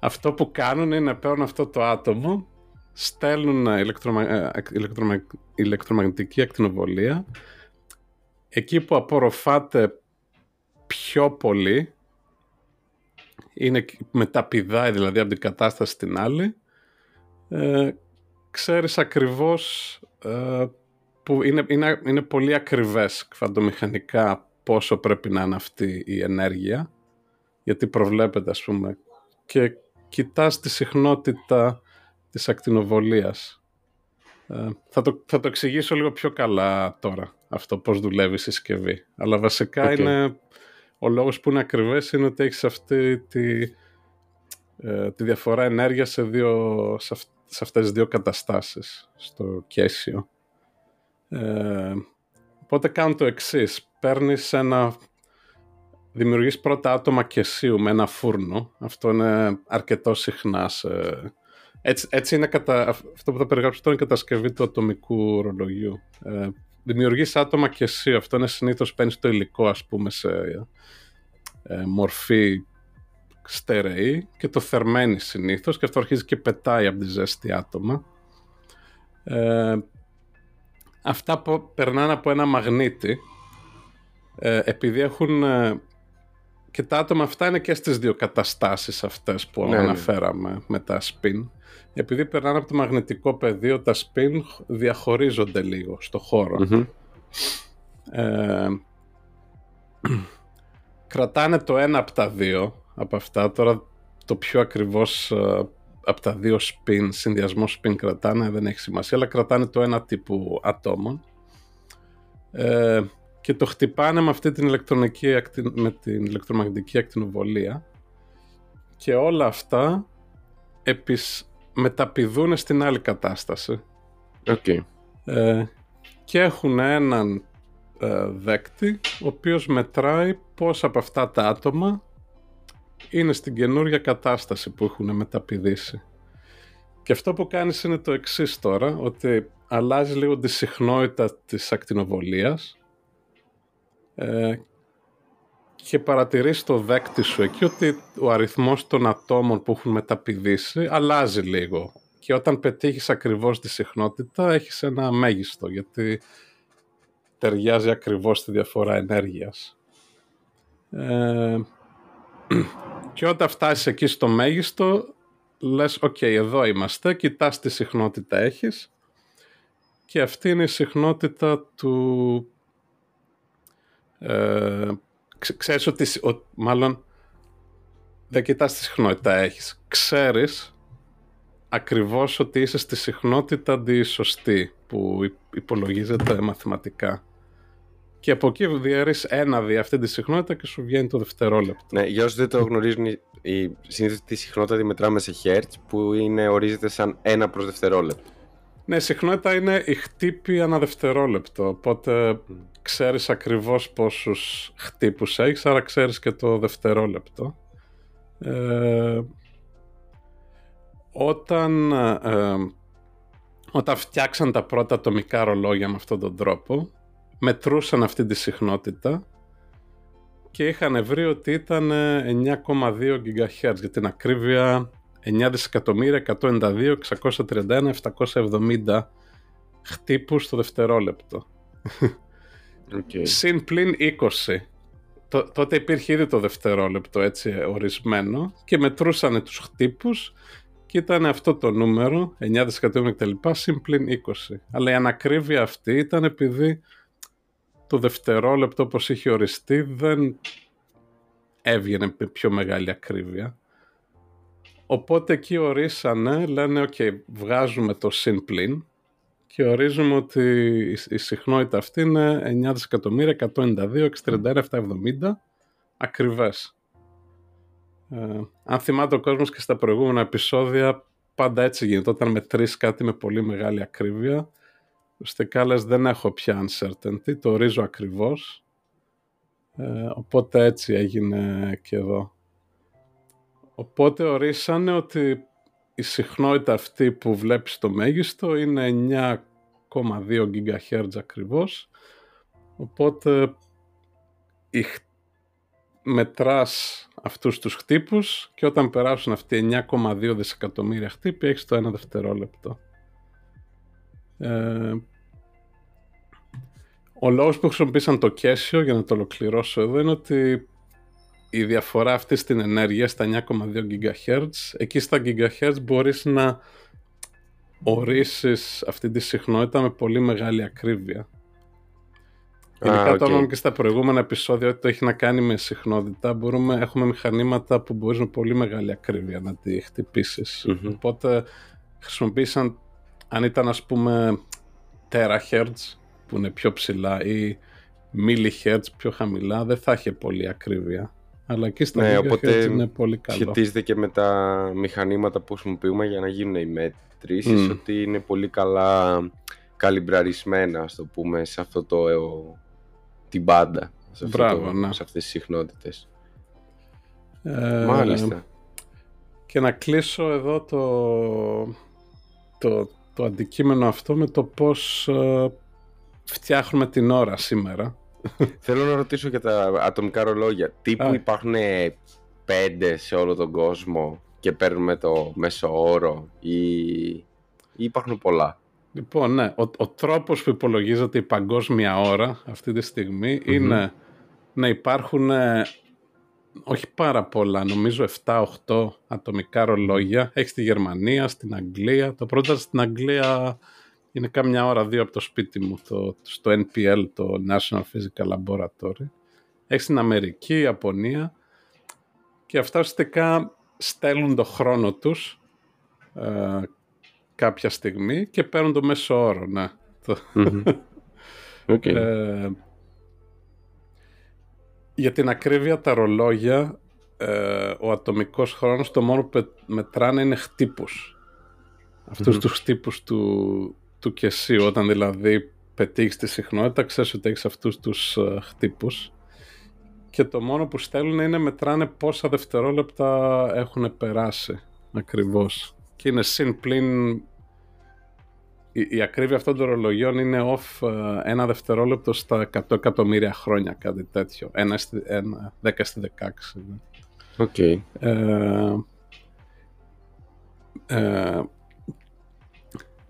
Speaker 2: αυτό που κάνουν είναι παίρνουν αυτό το άτομο, στέλνουν ηλεκτρομα... Ε, ηλεκτρομα... ηλεκτρομαγνητική ακτινοβολία, εκεί που απορροφάται πιο πολύ είναι μεταπηδάει δηλαδή από την κατάσταση στην άλλη, ε, ξέρεις ακριβώς ε, που είναι, είναι, είναι πολύ ακριβές κβαντομηχανικά πόσο πρέπει να είναι αυτή η ενέργεια, γιατί προβλέπεται ας πούμε, και κοιτάς τη συχνότητα της ακτινοβολίας. Ε, θα, το, θα το εξηγήσω λίγο πιο καλά τώρα, αυτό πώς δουλεύει η συσκευή. Αλλά βασικά είναι ο λόγος που είναι ακριβές είναι ότι έχεις αυτή τη, ε, τη διαφορά ενέργειας σε, δύο, σε, σε αυτές τις δύο καταστάσεις στο κέσιο. Ε, οπότε κάνω το εξής. Παίρνεις ένα... Δημιουργείς πρώτα άτομα κεσίου με ένα φούρνο. Αυτό είναι αρκετό συχνά σε Έτσι, έτσι είναι κατα... αυτό που θα περιγράψω τώρα είναι η κατασκευή του ατομικού ρολογιού. Ε, δημιουργείς άτομα και εσύ. Αυτό είναι συνήθως παίρνεις το υλικό ας πούμε σε ε, μορφή στερεή και το θερμαίνει συνήθως και αυτό αρχίζει και πετάει από τη ζέστη άτομα. Ε, αυτά που περνάνε από ένα μαγνήτη ε, επειδή έχουν ε, και τα άτομα αυτά είναι και στις δύο καταστάσεις αυτές που ναι, ναι. αναφέραμε με τα spin επειδή περνάνε από το μαγνητικό πεδίο τα spin διαχωρίζονται λίγο στο χωρο ε, κρατάνε το ένα από τα δύο από αυτά τώρα το πιο ακριβώς από τα δύο spin, συνδυασμό spin κρατάνε, δεν έχει σημασία, αλλά κρατάνε το ένα τύπου ατόμων ε, και το χτυπάνε με αυτή την ηλεκτρονική, με την ηλεκτρομαγνητική ακτινοβολία και όλα αυτά επισ, μεταπηδούν στην άλλη κατάσταση.
Speaker 1: Okay.
Speaker 2: Ε, και έχουν έναν ε, δέκτη ο οποίος μετράει πώς από αυτά τα άτομα είναι στην καινούργια κατάσταση που έχουν μεταπηδήσει. Και αυτό που κάνεις είναι το εξής τώρα, ότι αλλάζει λίγο τη συχνότητα της ακτινοβολίας ε, και παρατηρείς το δέκτη σου εκεί ότι ο αριθμός των ατόμων που έχουν μεταπηδήσει αλλάζει λίγο. Και όταν πετύχεις ακριβώς τη συχνότητα έχεις ένα μέγιστο, γιατί ταιριάζει ακριβώς τη διαφορά ενέργειας. Ε, και όταν φτάσεις εκεί στο μέγιστο, λες, οκ, εδώ είμαστε, κοιτάς τι συχνότητα έχεις και αυτή είναι η συχνότητα του... Ε, ξέρεις ότι, μάλλον, δεν κοιτάς τι συχνότητα έχεις. Ξέρεις ακριβώς ότι είσαι στη συχνότητα αντισωστή που υπολογίζεται μαθηματικά και από εκεί διαιρείς ένα δι αυτή τη συχνότητα και σου βγαίνει το δευτερόλεπτο.
Speaker 1: Ναι, για όσους δεν το γνωρίζουν, η συνήθως τη συχνότητα τη μετράμε σε Hertz που είναι, ορίζεται σαν ένα προς δευτερόλεπτο.
Speaker 2: Ναι, η συχνότητα είναι η χτύπη ανά δευτερόλεπτο, οπότε mm. ξέρεις ακριβώς πόσους χτύπους έχεις, άρα ξέρεις και το δευτερόλεπτο. Ε, όταν, ε, όταν φτιάξαν τα πρώτα ατομικά ρολόγια με αυτόν τον τρόπο, μετρούσαν αυτή τη συχνότητα και είχαν βρει ότι ήταν 9,2 GHz για την ακρίβεια 9.192.631.770 χτύπους το δευτερόλεπτο. Okay. Συν πλην 20. τότε υπήρχε ήδη το δευτερόλεπτο έτσι ορισμένο και μετρούσαν τους χτύπους και ήταν αυτό το νούμερο 9 δισεκατομμύρια κτλ. συν πλην 20. Αλλά η ανακρίβεια αυτή ήταν επειδή το δευτερόλεπτο όπως είχε οριστεί δεν έβγαινε με πιο μεγάλη ακρίβεια. Οπότε εκεί ορίσανε, λένε οκ, βγάζουμε το συν πλήν και ορίζουμε ότι η συχνότητα αυτή είναι 9.192.631.770 ακριβές. Ε, αν θυμάται ο κόσμος και στα προηγούμενα επεισόδια πάντα έτσι γίνεται. Όταν μετρήσει κάτι με πολύ μεγάλη ακρίβεια Ουσιαστικά λες δεν έχω πια uncertainty, το ορίζω ακριβώς. Ε, οπότε έτσι έγινε και εδώ. Οπότε ορίσανε ότι η συχνότητα αυτή που βλέπεις στο μέγιστο είναι 9,2 GHz ακριβώς. Οπότε η, μετράς αυτούς τους χτύπους και όταν περάσουν αυτοί 9,2 δισεκατομμύρια χτύπη έχεις το ένα δευτερόλεπτο. Ε, ο λόγος που χρησιμοποίησαν το Casio, για να το ολοκληρώσω εδώ, είναι ότι η διαφορά αυτή στην ενέργεια στα 9,2 GHz, εκεί στα GHz μπορείς να ορίσεις αυτή τη συχνότητα με πολύ μεγάλη ακρίβεια. Ειδικά okay. το και στα προηγούμενα επεισόδια ότι το έχει να κάνει με συχνότητα, μπορούμε, έχουμε μηχανήματα που μπορείς με πολύ μεγάλη ακρίβεια να τη χτυπησεις Οπότε χρησιμοποίησαν αν ήταν ας πούμε terahertz που είναι πιο ψηλά ή millihertz πιο χαμηλά δεν θα έχει πολύ ακρίβεια. Αλλά εκεί στα ναι, οπότε είναι πολύ καλό.
Speaker 1: Σχετίζεται και με τα μηχανήματα που χρησιμοποιούμε για να γίνουν οι μέτρησεις ότι είναι πολύ καλά καλυμπραρισμένα, ας το πούμε, σε αυτό το, την πάντα. Σε, αυτό
Speaker 2: Μπράβο, ναι.
Speaker 1: σε αυτές τις συχνότητες. Ε, Μάλιστα.
Speaker 2: Και να κλείσω εδώ το, το, το αντικείμενο αυτό με το πώς ε, φτιάχνουμε την ώρα σήμερα.
Speaker 1: Θέλω να ρωτήσω για τα ατομικά ρολόγια. Τι που υπάρχουν πέντε σε όλο τον κόσμο και παίρνουμε το μέσο όρο ή, ή υπάρχουν πολλά;
Speaker 2: Λοιπόν, ναι, ο, ο τρόπος που υπολογίζεται η παγκόσμια ώρα αυτή τη στιγμη είναι να υπάρχουν όχι πάρα πολλά, νομίζω 7-8 ατομικά ρολόγια. Έχεις στη Γερμανία, στην Αγγλία. Το πρώτο στην Αγγλία είναι κάμια ώρα δύο από το σπίτι μου, το, στο NPL, το National Physical Laboratory. Έχεις στην Αμερική, Ιαπωνία και αυτά ουσιαστικά στέλνουν το χρόνο τους ε, κάποια στιγμή και παίρνουν το μέσο όρο, ναι.
Speaker 1: Okay. Ε,
Speaker 2: για την ακρίβεια τα ρολόγια, ε, ο ατομικός χρόνος το μόνο που μετράνε είναι χτύπους. Αυτούς mm-hmm. τους χτύπους του, του κεσίου, όταν δηλαδή πετύχεις τη συχνότητα, ξέρεις ότι έχεις αυτούς τους uh, χτύπους και το μόνο που στέλνουν είναι μετράνε πόσα δευτερόλεπτα έχουν περάσει ακριβώς. Και είναι συν πλην η, η ακρίβεια αυτών των ρολογιών είναι off uh, ένα δευτερόλεπτο στα 100 εκατομμύρια χρόνια, κάτι τέτοιο. Ένα, στη, ένα 10 στη 16.
Speaker 1: OK. Okay.
Speaker 2: Ε, ε,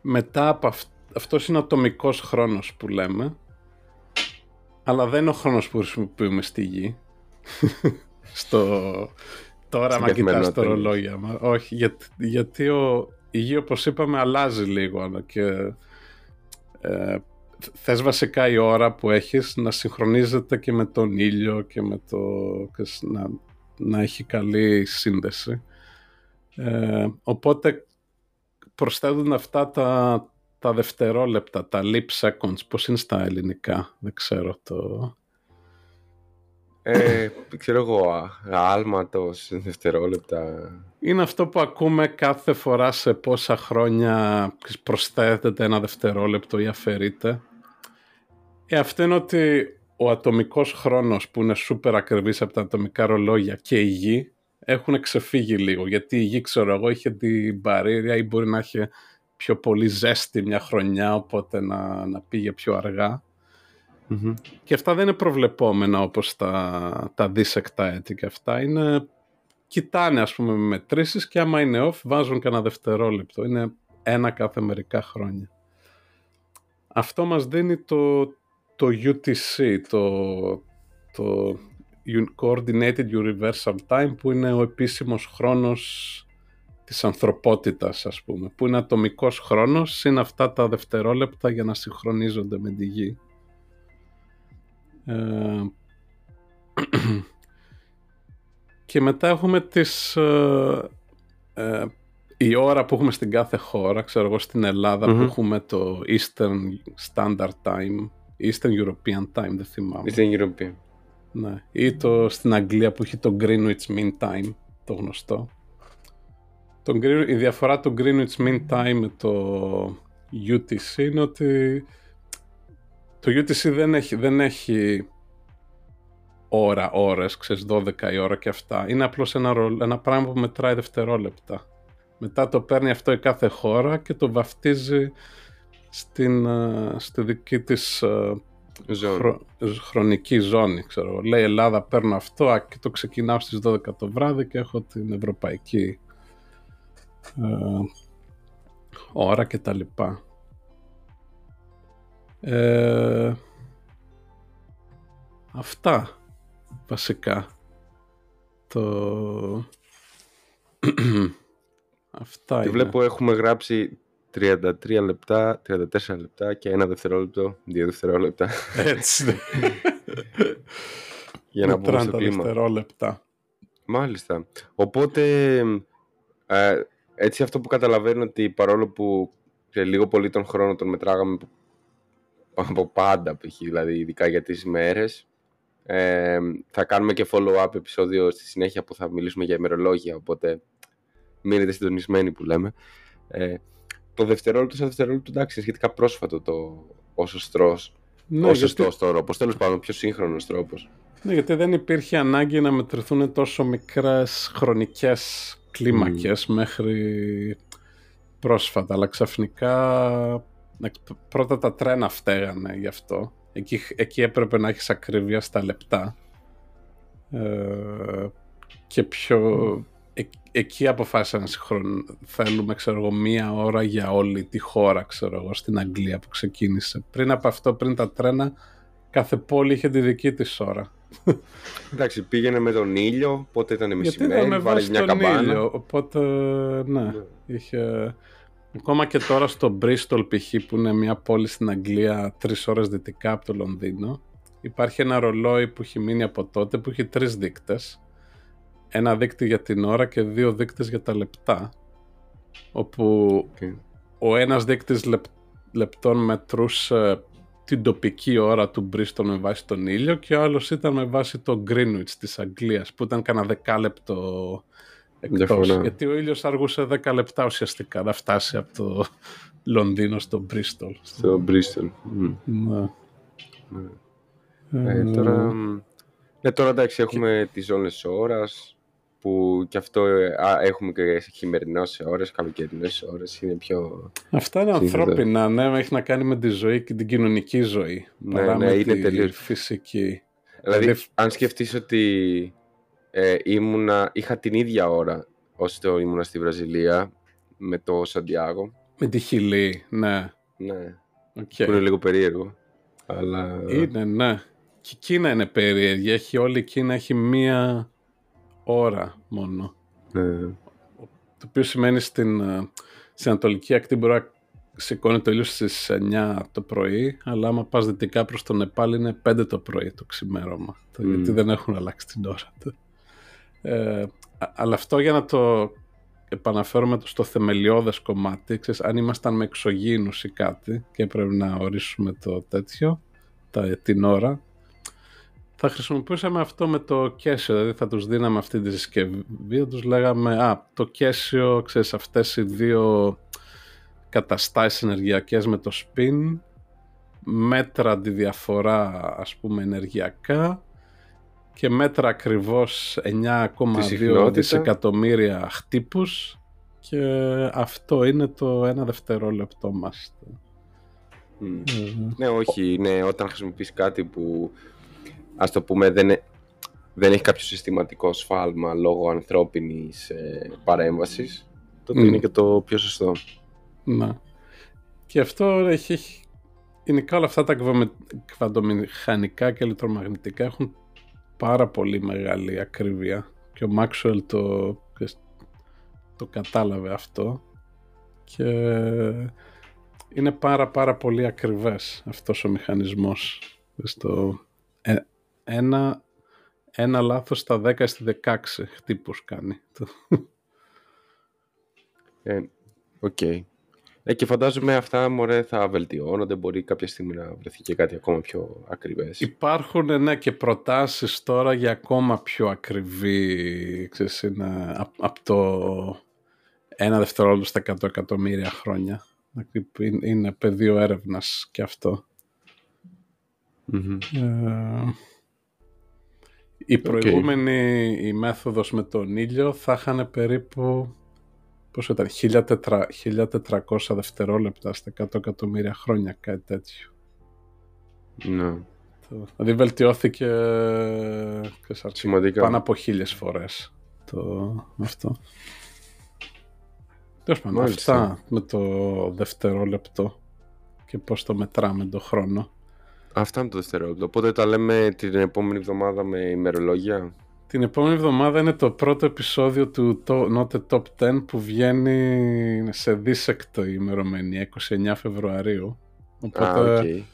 Speaker 2: μετά από αυτό, αυτός είναι ο ατομικός χρόνος που λέμε, αλλά δεν είναι ο χρόνος που χρησιμοποιούμε στη γη. Στο... Τώρα μα κοιτάς το ρολόγια. Όχι, γιατί, γιατί ο, η γη όπως είπαμε αλλάζει λίγο και ε, θες βασικά η ώρα που έχεις να συγχρονίζεται και με τον ήλιο και με το να, να έχει καλή σύνδεση. Ε, οπότε προσθέτουν αυτά τα, τα δευτερόλεπτα, τα leap seconds, πώς είναι στα ελληνικά, δεν ξέρω το...
Speaker 1: Ε, ξέρω εγώ, άλματος, δευτερόλεπτα.
Speaker 2: Είναι αυτό που ακούμε κάθε φορά σε πόσα χρόνια προσθέτεται ένα δευτερόλεπτο ή αφαιρείται. Ε, αυτό είναι ότι ο ατομικός χρόνος που είναι σούπερ ακριβής από τα ατομικά ρολόγια και η γη έχουν ξεφύγει λίγο. Γιατί η γη, ξέρω εγώ, είχε την παρήρια ή μπορεί να είχε πιο πολύ ζέστη μια χρονιά, οπότε να, να πήγε πιο αργα Και αυτά δεν είναι προβλεπόμενα όπως τα, τα δίσεκτα έτη και αυτά. Είναι, κοιτάνε ας πούμε με μετρήσεις και άμα είναι off βάζουν και ένα δευτερόλεπτο. Είναι ένα κάθε μερικά χρόνια. Αυτό μας δίνει το, το UTC, το, το Coordinated Universal Time που είναι ο επίσημος χρόνος της ανθρωπότητας ας πούμε που είναι ατομικός χρόνος είναι αυτά τα δευτερόλεπτα για να συγχρονίζονται με τη γη. Ε, και μετά έχουμε τις, ε, ε, η ώρα που έχουμε στην κάθε χώρα, ξέρω εγώ στην ελλαδα που έχουμε το Eastern Standard Time, Eastern European Time, δεν θυμάμαι.
Speaker 1: Eastern European.
Speaker 2: Ναι. Ή το, στην Αγγλία που έχει το Greenwich Mean Time, το γνωστό. Το, η διαφορά του Greenwich Mean Time με το UTC είναι ότι το UTC δεν έχει, δεν έχει ώρα, ώρες, ξέρεις, 12 η ώρα και αυτά. Είναι απλώς ένα, ένα πράγμα που μετράει δευτερόλεπτα. Μετά το παίρνει αυτό η κάθε χώρα και το βαφτίζει στην, ε, στη δική της ε, χρονική ζώνη, ξέρω. Λέει Ελλάδα παίρνω αυτό και το ξεκινάω στις 12 το βράδυ και έχω την ευρωπαϊκή ε, ώρα και τα λοιπά. Ε, αυτά βασικά. Το... αυτά
Speaker 1: και βλέπω έχουμε γράψει 33 λεπτά, 34 λεπτά και ένα δευτερόλεπτο, δύο δευτερόλεπτα.
Speaker 2: Έτσι.
Speaker 1: Για να πούμε στο κλίμα.
Speaker 2: δευτερόλεπτα.
Speaker 1: Μάλιστα. Οπότε, ε, έτσι αυτό που καταλαβαίνω ότι παρόλο που σε λίγο πολύ τον χρόνο τον μετράγαμε από πάντα, π.χ. δηλαδή ειδικά για τις ημέρες, ε, θα κάνουμε και follow-up επεισόδιο στη συνέχεια που θα μιλήσουμε για ημερολόγια, οπότε μείνετε συντονισμένοι που λέμε. Ε, το δευτερόλεπτο σε δευτερόλεπτο εντάξει είναι σχετικά πρόσφατο το ο σωστό ναι, ο σωστός γιατί... τρόπο. Τέλος πάντων, πιο σύγχρονος τρόπος.
Speaker 2: Ναι, γιατί δεν υπήρχε ανάγκη να μετρηθούν τόσο μικρές χρονικές κλίμακες μέχρι πρόσφατα, αλλά ξαφνικά πρώτα τα τρένα φταίγανε γι' αυτό. Εκεί, εκεί έπρεπε να έχεις ακρίβεια στα λεπτά. Ε, και πιο... Ε, εκεί αποφάσισαν συγχρον... θέλουμε ξέρω εγώ μία ώρα για όλη τη χώρα ξέρω εγώ στην Αγγλία που ξεκίνησε. Πριν από αυτό, πριν τα τρένα, κάθε πόλη είχε τη δική της ώρα.
Speaker 1: Εντάξει, πήγαινε με τον ήλιο, οπότε ήταν μεσημέρι, βάλε μια καμπάνα. Ήλιο,
Speaker 2: οπότε, ναι, ναι, είχε... Ακόμα και τώρα στο Bristol π.χ. που είναι μια πόλη στην Αγγλία τρεις ώρες δυτικά από το Λονδίνο υπάρχει ένα ρολόι που έχει μείνει από τότε που έχει τρεις δείκτες ένα δείκτη για την ώρα και δύο δείκτες για τα λεπτά όπου ο ένας δείκτης λεπτών μετρούσε την τοπική ώρα του Bristol με βάση τον ήλιο και ο άλλος ήταν με βάση το Greenwich της Αγγλίας που ήταν κανένα δεκάλεπτο εκτός. Γιατί ο ήλιος αργούσε 10 λεπτά ουσιαστικά να φτάσει από το Λονδίνο στο Bristol.
Speaker 1: Στο Bristol. Ναι. ναι. Ε, τώρα, ναι, τώρα εντάξει έχουμε και... τις ζώνες της ώρας που και αυτό α, έχουμε και χειμερινές ώρες, καλοκαιρινές ώρες, είναι πιο...
Speaker 2: Αυτά είναι ανθρώπινα, ναι, έχει να κάνει με τη ζωή και την κοινωνική ζωή, ναι, παρά ναι, με είναι τη τελείως... φυσική.
Speaker 1: Δηλαδή, δηλαδή, αν σκεφτείς ότι ε, ήμουνα, είχα την ίδια ώρα όσο ήμουνα στη Βραζιλία με το Σαντιάγο.
Speaker 2: Με τη Χιλή, ναι.
Speaker 1: Ναι, okay. που είναι λίγο περίεργο. Αλλά...
Speaker 2: Είναι, ναι. Και η Κίνα είναι περίεργη. Έχει, όλη η Κίνα έχει μία ώρα μόνο.
Speaker 1: Ναι.
Speaker 2: Το οποίο σημαίνει στην, ε, στην Ανατολική Ακτή μπορεί να σηκώνει το ήλιο στις 9 το πρωί, αλλά άμα πας δυτικά προς το Νεπάλ είναι 5 το πρωί το ξημέρωμα. Mm. Γιατί δεν έχουν αλλάξει την ώρα. Ε, αλλά αυτό για να το επαναφέρουμε στο θεμελιώδες κομμάτι, ξέρεις, αν ήμασταν με εξωγήινους ή κάτι και έπρεπε να ορίσουμε το τέτοιο, τα, την ώρα, θα χρησιμοποιούσαμε αυτό με το κέσιο, δηλαδή θα τους δίναμε αυτή τη συσκευή, θα τους λέγαμε, α, το κέσιο, ξέρεις, αυτές οι δύο καταστάσεις ενεργειακές με το spin, μέτρα τη διαφορά, ας πούμε, ενεργειακά και μέτρα ακριβώς 9,2 δισεκατομμύρια χτύπους και αυτό είναι το ένα δευτερόλεπτό μας.
Speaker 1: Mm. Ναι, όχι, ναι, όταν χρησιμοποιείς κάτι που ας το πούμε δεν, δεν έχει κάποιο συστηματικό σφάλμα λόγω ανθρώπινης ε, παρέμβασης, τότε είναι και το πιο σωστό.
Speaker 2: Να. Και αυτό έχει, έχει γενικά όλα αυτά τα κβαντομηχανικά και ηλεκτρομαγνητικά έχουν πάρα πολύ μεγάλη ακρίβεια και ο Μάξουελ το, το κατάλαβε αυτό και είναι πάρα πάρα πολύ ακριβές αυτός ο μηχανισμός στο, ε, ένα, ένα λάθος στα 10 στη 16 χτύπους κάνει
Speaker 1: ε, OK okay. Ε, και φαντάζομαι αυτά μωρέ, θα βελτιώνονται, μπορεί κάποια στιγμή να βρεθεί και κάτι ακόμα πιο ακριβές.
Speaker 2: Υπάρχουν ναι, και προτάσεις τώρα για ακόμα πιο ακριβή, ξέρεις, είναι από το ένα δευτερόλεπτο στα 100 εκατομμύρια χρόνια. Είναι πεδίο έρευνας και αυτό. Ε, η προηγούμενη η μέθοδος με τον ήλιο θα είχαν περίπου πόσο ήταν, 1400 δευτερόλεπτα στα 100 εκατομμύρια χρόνια, κάτι τέτοιο.
Speaker 1: Ναι.
Speaker 2: Δηλαδή βελτιώθηκε
Speaker 1: Σημαντικά.
Speaker 2: πάνω από χίλιες φορές το, αυτό. Τέλος πάντων, αυτά με το δευτερόλεπτο και πώς το μετράμε το χρόνο.
Speaker 1: Αυτά είναι το δευτερόλεπτο. Οπότε τα λέμε την επόμενη εβδομάδα με ημερολόγια.
Speaker 2: Την επόμενη εβδομάδα είναι το πρώτο επεισόδιο του Not the Top 10 που βγαίνει σε δίσεκτο ημερομηνία, 29 Φεβρουαρίου. Οπότε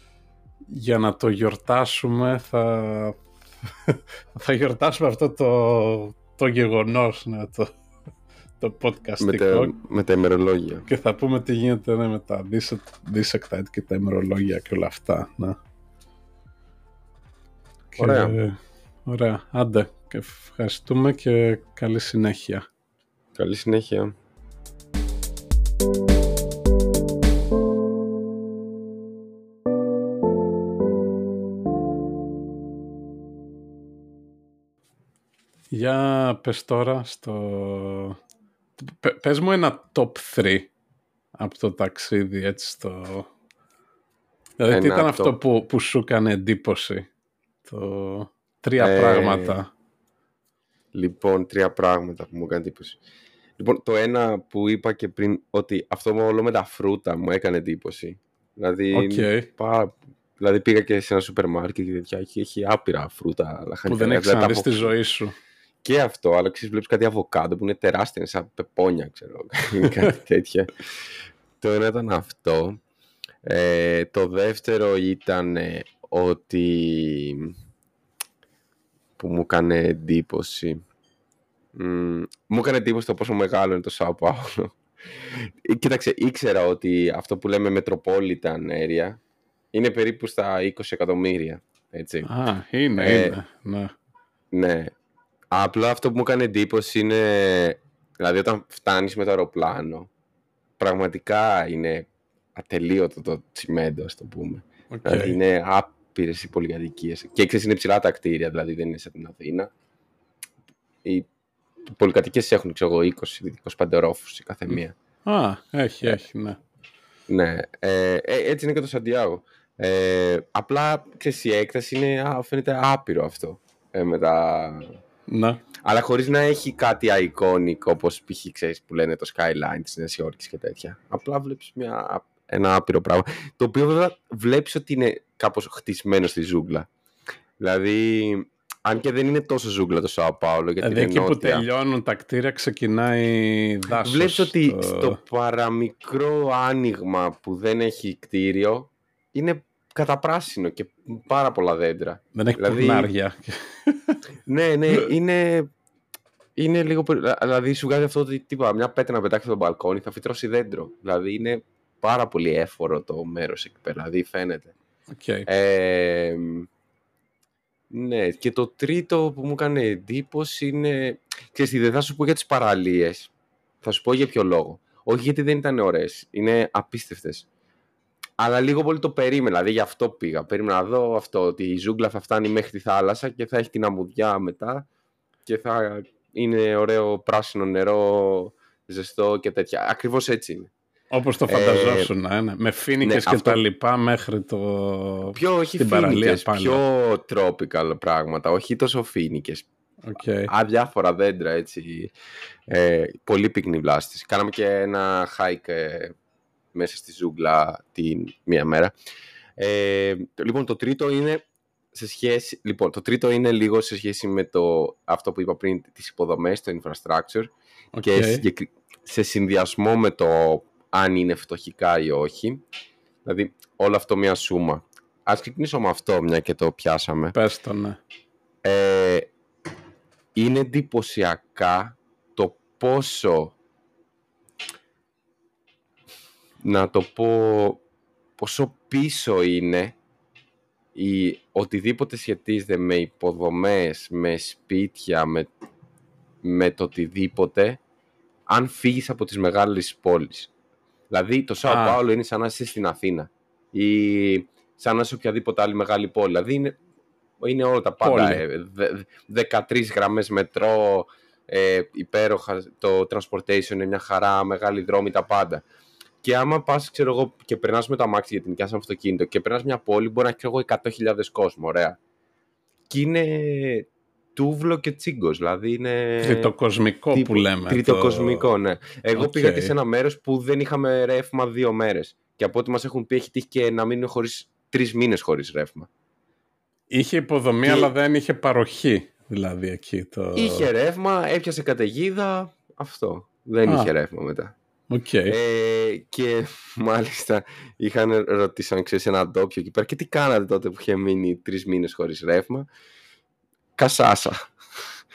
Speaker 2: για να το γιορτάσουμε θα, θα γιορτάσουμε αυτό το, το γεγονός, ναι, το, το podcast.
Speaker 1: Με τα, με τα ημερολόγια.
Speaker 2: Και θα πούμε τι γίνεται ναι, με τα δίσεκτα και τα ημερολόγια και όλα αυτά. Ναι.
Speaker 1: Ωραία.
Speaker 2: ωραία. Άντε. Και ευχαριστούμε και καλή συνέχεια.
Speaker 1: Καλή συνέχεια.
Speaker 2: Για πες τώρα στο, πες μου ένα top 3 από το ταξίδι, έτσι στο... Δηλαδή, τι ήταν αυτό που, που σου έκανε εντύπωση. Το... Τρία ε, πράγματα;
Speaker 1: Λοιπόν, τρία πράγματα που μου έκανε εντύπωση. Λοιπόν, το ένα που είπα και πριν, ότι αυτό όλο με τα φρούτα μου έκανε εντύπωση. Δηλαδή,
Speaker 2: okay.
Speaker 1: πάρα, δηλαδή πήγα και σε ένα σούπερ μάρκετ και τέτοια έχει, έχει άπειρα φρούτα.
Speaker 2: Που δεν έχεις ξαναδεί στη ζωή σου.
Speaker 1: Και αυτό, αλλά ξέρεις, βλέπεις κάτι αβοκάντο που είναι τεράστια, σαν πεπόνια, ξέρω, κάτι τέτοια. το ένα ήταν αυτό. Ε, το δεύτερο ήταν ότι που μου έκανε εντύπωση. μου έκανε εντύπωση το πόσο μεγάλο είναι το Σάο Πάολο. Ε, κοίταξε, ήξερα ότι αυτό που λέμε Metropolitan Area είναι περίπου στα 20 εκατομμύρια. Έτσι.
Speaker 2: Α, είναι, ε, είναι. Ναι.
Speaker 1: ναι. Απλά αυτό που μου έκανε εντύπωση είναι, δηλαδή όταν φτάνεις με το αεροπλάνο, πραγματικά είναι ατελείωτο το τσιμέντο, ας το πούμε. Okay. Δηλαδή είναι άπειρες οι πολυκατοικίες. Και ξέρεις, είναι ψηλά τα κτίρια, δηλαδή δεν είναι σαν την Αθήνα. Οι πολυκατοικίες έχουν, ξέρω εγώ, 20-25 ρόφους η κάθε μία.
Speaker 2: Α, έχει, έχει, ναι.
Speaker 1: Ναι, ε, ε, έτσι είναι και το Σαντιάγο. Ε, απλά, ξέρεις, η έκταση είναι, α, φαίνεται άπειρο αυτό. Ε, με τα...
Speaker 2: Ναι.
Speaker 1: Αλλά χωρίς να έχει κάτι iconic όπως π.χ. ξέρεις που λένε το skyline της Νέας Υόρκης και τέτοια. Απλά βλέπεις μια, ένα άπειρο πράγμα. Το οποίο βέβαια βλέπεις ότι είναι κάπως χτισμένο στη ζούγκλα. Δηλαδή, αν και δεν είναι τόσο ζούγκλα το Σάο Πάολο. Γιατί
Speaker 2: δηλαδή εκεί που τελειώνουν τα κτίρια ξεκινάει δάσος.
Speaker 1: Βλέπεις ότι στο παραμικρό άνοιγμα που δεν έχει κτίριο είναι καταπράσινο και πάρα πολλά δέντρα.
Speaker 2: Δεν έχει δηλαδή...
Speaker 1: ναι, ναι, είναι... Είναι λίγο. Δηλαδή, σου βγάζει αυτό ότι τύπα, μια πέτρα να πετάξει στο μπαλκόνι θα φυτρώσει δέντρο. Δηλαδή, είναι πάρα πολύ έφορο το μέρος εκεί πέρα. Δηλαδή, φαίνεται.
Speaker 2: Okay.
Speaker 1: Ε, ναι, και το τρίτο που μου έκανε εντύπωση είναι. Ξέρεις, δεν θα σου πω για τις παραλίες. Θα σου πω για ποιο λόγο. Όχι γιατί δεν ήταν ωραίες. Είναι απίστευτες. Αλλά λίγο πολύ το περίμενα, δηλαδή γι' αυτό πήγα. Περίμενα να δω αυτό, ότι η ζούγκλα θα φτάνει μέχρι τη θάλασσα και θα έχει την αμμουδιά μετά και θα είναι ωραίο πράσινο νερό, ζεστό και τέτοια. Ακριβώς έτσι είναι.
Speaker 2: Όπως το φανταζόσουν, ε, ναι. με φίνικες ναι, και τα λοιπά μέχρι το...
Speaker 1: Πιο, όχι την φίνικες, πιο tropical πράγματα, όχι τόσο φίνικες.
Speaker 2: Okay.
Speaker 1: Αδιάφορα δέντρα, έτσι. Ε, πολύ πυκνή βλάστηση. Κάναμε και ένα hike ε, μέσα στη ζούγκλα την μία μέρα. Ε, λοιπόν, το τρίτο είναι σε σχέση, λοιπόν, το τρίτο είναι λίγο σε σχέση με το, αυτό που είπα πριν, τις υποδομές, το infrastructure και σε συνδυασμό με το αν είναι φτωχικά ή όχι. Δηλαδή, όλο αυτό μια σούμα. Ας ξεκινήσω με αυτό, μια και το πιάσαμε.
Speaker 2: Πες το, ναι.
Speaker 1: Ε, είναι εντυπωσιακά το πόσο να το πω πόσο πίσω είναι η, οτιδήποτε σχετίζεται με υποδομές, με σπίτια, με, με το οτιδήποτε αν φύγεις από τις μεγάλες πόλεις. Δηλαδή το Σάο Πάολο είναι σαν να είσαι στην Αθήνα ή σαν να είσαι οποιαδήποτε άλλη μεγάλη πόλη. Δηλαδή είναι, είναι όλα τα πάντα. 13 ε, γραμμές μετρό, ε, υπέροχα, το transportation είναι μια χαρά, μεγάλη δρόμη, τα πάντα. Και άμα πας, ξέρω εγώ, και περνάς με το αμάξι γιατί νοικιάσαμε αυτοκίνητο και περνάς μια πόλη, μπορεί να έχει εγώ 100.000 κόσμο, ωραία. Και είναι τούβλο και τσίγκος. Δηλαδή είναι.
Speaker 2: Τριτοκοσμικό τύπου, που λέμε.
Speaker 1: Τριτοκοσμικό, το... ναι. Εγώ okay. πήγα και σε ένα μέρος που δεν είχαμε ρεύμα δύο μέρες. Και από ό,τι μας έχουν πει, έχει τύχει και να μείνουν χωρίς, τρεις μήνες χωρίς ρεύμα.
Speaker 2: Είχε υποδομή, και... αλλά δεν είχε παροχή. Δηλαδή εκεί το.
Speaker 1: Είχε ρεύμα, έπιασε καταιγίδα. Αυτό. Δεν είχε ρεύμα μετά.
Speaker 2: Okay.
Speaker 1: Ε, και μάλιστα είχαν ρωτήσει αν ξέρεις ένα ντόπιο εκεί πέρα και τι κάνατε τότε που είχε μείνει τρεις μήνες χωρίς ρεύμα; Κασάσα.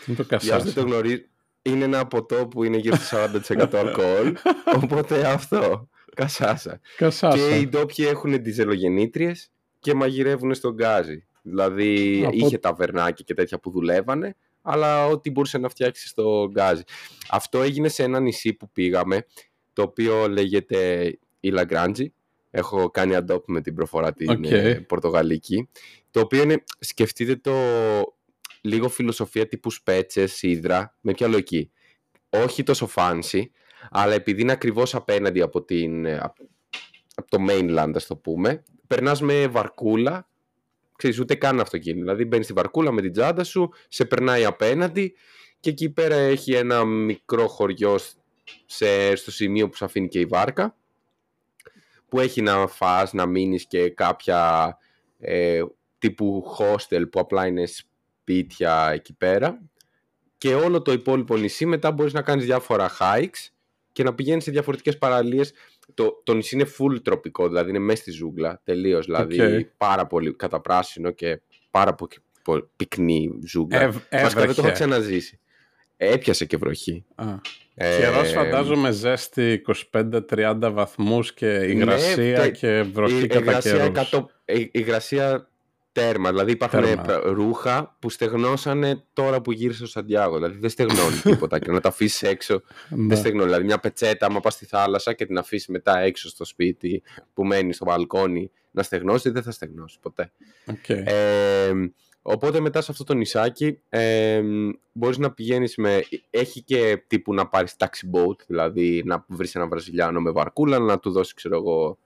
Speaker 2: Είναι το κασάσα.
Speaker 1: το γνωρίζει, είναι ένα ποτό που είναι γύρω στο 40% αλκοόλ. οπότε αυτό. Κασάσα.
Speaker 2: κασάσα.
Speaker 1: Και οι ντόπιοι έχουν διζελογεννήτριε και μαγειρεύουν στον γκάζι. Δηλαδή Από... είχε ταβερνάκι και τέτοια που δουλεύανε, αλλά ό,τι μπορούσε να φτιάξει στο γκάζι. Αυτό έγινε σε ένα νησί που πήγαμε το οποίο λέγεται η Lagrange. Έχω κάνει adopt με την προφορά την okay. Ε, πορτογαλική. Το οποίο είναι, σκεφτείτε το λίγο φιλοσοφία τύπου σπέτσες, σίδρα, με ποια λογική. Όχι τόσο fancy, Αλλά επειδή είναι ακριβώς απέναντι από, την, από το mainland, ας το πούμε, περνάς με βαρκούλα. Ξέρεις, ούτε καν αυτοκίνητο. Δηλαδή μπαίνεις στη βαρκούλα με την τσάντα σου, σε περνάει απέναντι και εκεί πέρα έχει ένα μικρό χωριό σε, στο σημείο που σου αφήνει και η βάρκα που έχει να φας, να μείνεις και κάποια ε, τύπου hostel που απλά είναι σπίτια εκεί πέρα και όλο το υπόλοιπο νησί μετά μπορείς να κάνεις διάφορα hikes και να πηγαίνεις σε διαφορετικές παραλίες το, το νησί είναι full τροπικό, δηλαδή είναι μέσα στη ζούγκλα τελείως, δηλαδή πάρα πολύ καταπράσινο και πάρα πολύ πυκνή ζούγκλα.
Speaker 2: Ε,
Speaker 1: δεν το έχω ξαναζήσει. Έπιασε και βροχή. Α.
Speaker 2: Ε, Καιρός φαντάζομαι ζέστη 25-30 βαθμούς και ναι, υγρασία και βροχή κατά καιρούς.
Speaker 1: η υγρασία τέρμα, δηλαδή υπάρχουν ρούχα που στεγνώσανε τώρα που γύρισε στο Σαντιάγο, δηλαδή δεν στεγνώνει τίποτα και να τα αφήσεις έξω δεν ναι. στεγνώνει, δηλαδή μια πετσέτα άμα πας στη θάλασσα και την αφήσεις μετά έξω στο σπίτι που μένεις στο μπαλκόνι να στεγνώσει δεν θα στεγνώσει ποτέ.
Speaker 2: Okay.
Speaker 1: Ε, Οπότε μετά σε αυτό το νησάκι ε, μπορείς να πηγαίνεις με... Έχει και τύπου να πάρεις taxi boat, δηλαδή να βρεις ένα Βραζιλιάνο με βαρκούλα, να του δώσεις ξέρω εγώ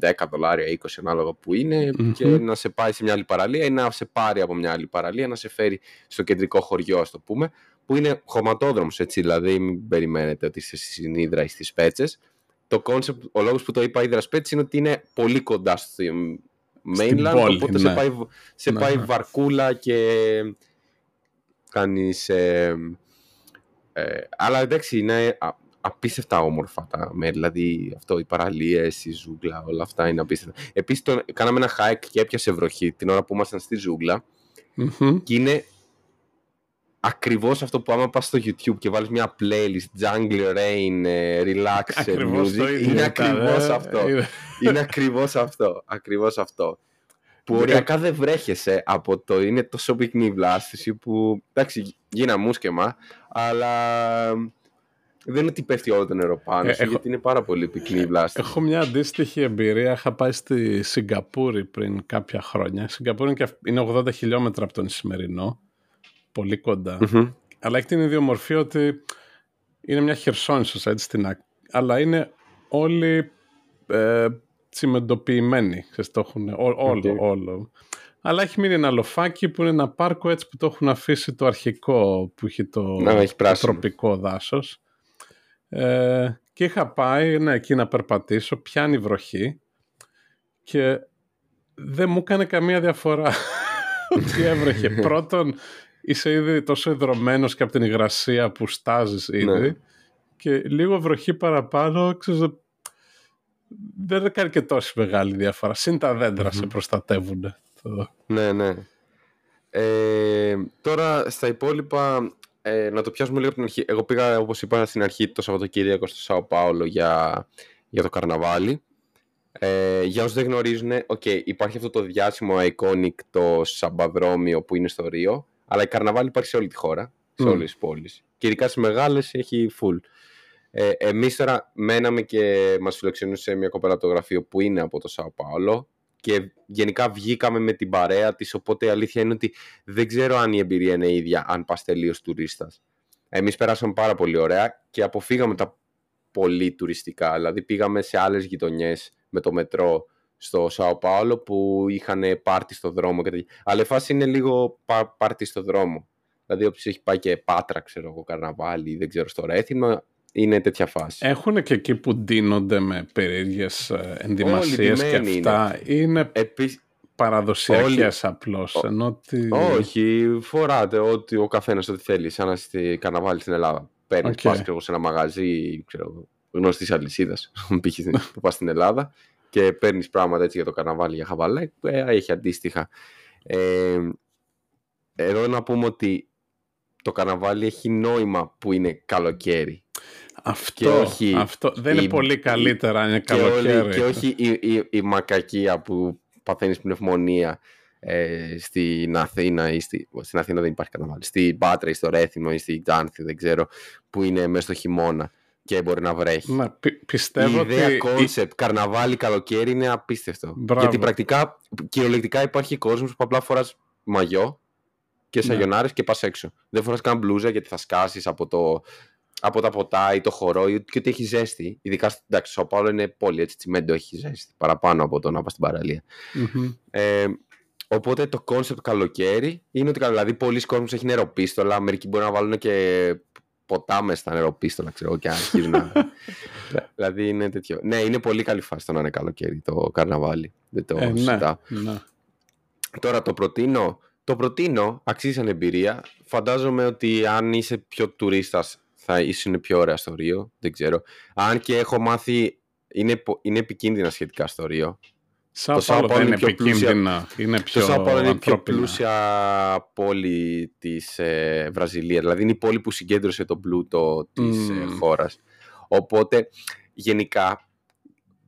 Speaker 1: 10 δολάρια, 20 ανάλογα που ειναι και να σε πάει σε μια άλλη παραλία ή να σε πάρει από μια άλλη παραλία, να σε φέρει στο κεντρικό χωριό, ας το πούμε, που είναι χωματόδρομος, έτσι, δηλαδή μην περιμένετε ότι είσαι στη Συνίδρα ή στις Πέτσες. Το concept, ο λόγος που το είπα Ήδρα Πέτσες είναι ότι είναι πολύ κοντά στο, mainland, πόλη, οπότε σε ναι. πάει, σε ναι, πάει ναι. βαρκούλα και κάνεις... Ε, ε, αλλά εντάξει, είναι απίστευτα όμορφα τα μέρη, δηλαδή αυτό, οι παραλίες, η ζούγκλα, όλα αυτά είναι απίστευτα. Επίσης, το, κάναμε ένα hike και έπιασε βροχή την ώρα που ήμασταν στη ζουγκλα και είναι ακριβώς αυτό που άμα πας στο YouTube και βάλεις μια playlist Jungle Rain, ε, Relax Music, είναι ακριβώς αυτό. είναι ακριβώς αυτό. Ακριβώς αυτό. Που οριακά δεν βρέχεσαι από το είναι τόσο πυκνή η βλάστηση που εντάξει γίνα μουσκεμα αλλά δεν είναι ότι πέφτει όλο το νερό πάνω ε, σου, γιατί είναι πάρα πολύ πυκνή η βλάστηση.
Speaker 2: Έχω μια αντίστοιχη εμπειρία. Είχα πάει στη Σιγκαπούρη πριν κάποια χρόνια. Η Σιγκαπούρη είναι 80 χιλιόμετρα από τον Ισημερινό πολύ Αλλά έχει την ιδιομορφία ότι είναι μια χερσόνησος έτσι στην άκρη. Αλλά είναι όλοι ε, τσιμεντοποιημένοι. Ξέρεις, το έχουν όλο, όλο. Αλλά έχει μείνει ένα λοφάκι που είναι ένα πάρκο έτσι που το έχουν αφήσει το αρχικό που έχει το,
Speaker 1: έχει
Speaker 2: το τροπικό δάσος. Ε, και είχα πάει ναι, εκεί να περπατήσω, πιάνει βροχή και δεν μου έκανε καμία διαφορά ότι έβρεχε. Πρώτον, είσαι ήδη τόσο ιδρωμένος και από την υγρασία που στάζεις ήδη ναι. και λίγο βροχή παραπάνω, ξέρεις, δεν κάνει και τόση μεγάλη διαφορά. Συν τα δέντρα σε προστατεύουν.
Speaker 1: Ναι, ναι. Ε, τώρα στα υπόλοιπα, ε, να το πιάσουμε λίγο από την αρχή. Εγώ πήγα, όπως είπα στην αρχή, το Σαββατοκύριακο στο Σάο Πάολο για, για το καρναβάλι. Ε, για όσους δεν γνωρίζουν, okay, υπάρχει αυτό το διάσημο iconic το σαμπαδρόμιο που είναι στο Ρίο αλλά η καρναβάλι υπάρχει σε όλη τη χώρα, σε mm. όλες τις πόλεις. Και ειδικά στις μεγάλες έχει full. Ε, Εμείς τώρα μέναμε και μας φιλοξενούσε μια κοπέλα από το γραφείο που είναι από το Σάο Πάολο και γενικά βγήκαμε με την παρέα της. Οπότε η αλήθεια είναι ότι δεν ξέρω αν η εμπειρία είναι ίδια, αν πας τελείως τουρίστας. Εμείς περάσαμε πάρα πολύ ωραία και αποφύγαμε τα πολύ τουριστικά. Δηλαδή πήγαμε σε άλλες γειτονιές με το μετρό στο Σάο Πάολο που είχαν πάρτι στο δρόμο. Και Αλλά η φάση είναι λίγο πάρτι στο δρόμο. Δηλαδή όποιος έχει πάει και πάτρα, ξέρω εγώ, καρναβάλι, δεν ξέρω, στο Ρέθινο, είναι τέτοια φάση.
Speaker 2: Έχουν και εκεί που ντύνονται με περίεργες ε, ενδυμασίες και αυτά. Είναι, είναι Επί... παραδοσιακές Όλοι... απλώς. Ότι...
Speaker 1: Όχι, φοράτε ό,τι ο καθένας ό,τι θέλει, σαν να είστε καρναβάλι στην Ελλάδα. Παίρνεις, okay. πας σε ένα μαγαζί, ξέρω, γνωστής αλυσίδας που πας στην Ελλάδα και παίρνεις πράγματα έτσι για το καρναβάλι για χαβαλέ, ε, έχει αντίστοιχα. Ε, εδώ να πούμε ότι το καρναβάλι έχει νόημα που είναι καλοκαίρι.
Speaker 2: Αυτό, όχι αυτό δεν είναι πολύ καλύτερα αν είναι καλοκαίρι.
Speaker 1: Και, όχι η, η, μακακία που παθαίνεις πνευμονία ε, στην Αθήνα ή στη, στην Αθήνα δεν υπάρχει καρναβάλι. Στην Πάτρα ή στο Ρέθυμνο ή στην Ξάνθη δεν ξέρω που είναι μέσα στο χειμώνα και μπορεί να βρέχει.
Speaker 2: Μα, πιστεύω
Speaker 1: η ιδέα concept, καρναβάλι, καλοκαίρι είναι απίστευτο. Μπράβο. Γιατί πρακτικά, κυριολεκτικά υπάρχει κόσμος που απλά φοράς μαγιό και σαγιονάρε ναι. και πας έξω. Δεν φοράς καν μπλούζα γιατί θα σκάσεις από το, από τα ποτά ή το χορό ή και ότι έχει ζέστη. Ειδικά εντάξει, στο Πάολο είναι πολύ έτσι, τσιμέντο έχει ζέστη παραπάνω από το να πας στην παραλία Ε, οπότε το concept καλοκαίρι είναι ότι δηλαδή πολλοί κόσμοι έχει νεροπίστολα. Μερικοί μπορεί να βάλουν και ποτά με στα νεροπίστολα, ξέρω και αρχίζουν να. δηλαδή είναι τέτοιο. Ναι, είναι πολύ καλή φάση το να είναι καλοκαίρι το καρναβάλι. Δεν το ε, ναι, ναι. Τώρα το προτείνω. Το προτείνω, αξίζει σαν εμπειρία. Φαντάζομαι ότι αν είσαι πιο τουρίστας θα ήσουν πιο ωραία στο Ρίο. Δεν ξέρω. Αν και έχω μάθει, είναι, είναι επικίνδυνα σχετικά στο Ρίο.
Speaker 2: Σαν το είναι πιο επικίνδυνα. Είναι πιο
Speaker 1: το είναι πιο πλούσια πόλη της ε, Βραζιλίας. Δηλαδή είναι η πόλη που συγκέντρωσε τον πλούτο της mm. ε, χώρας. Οπότε γενικά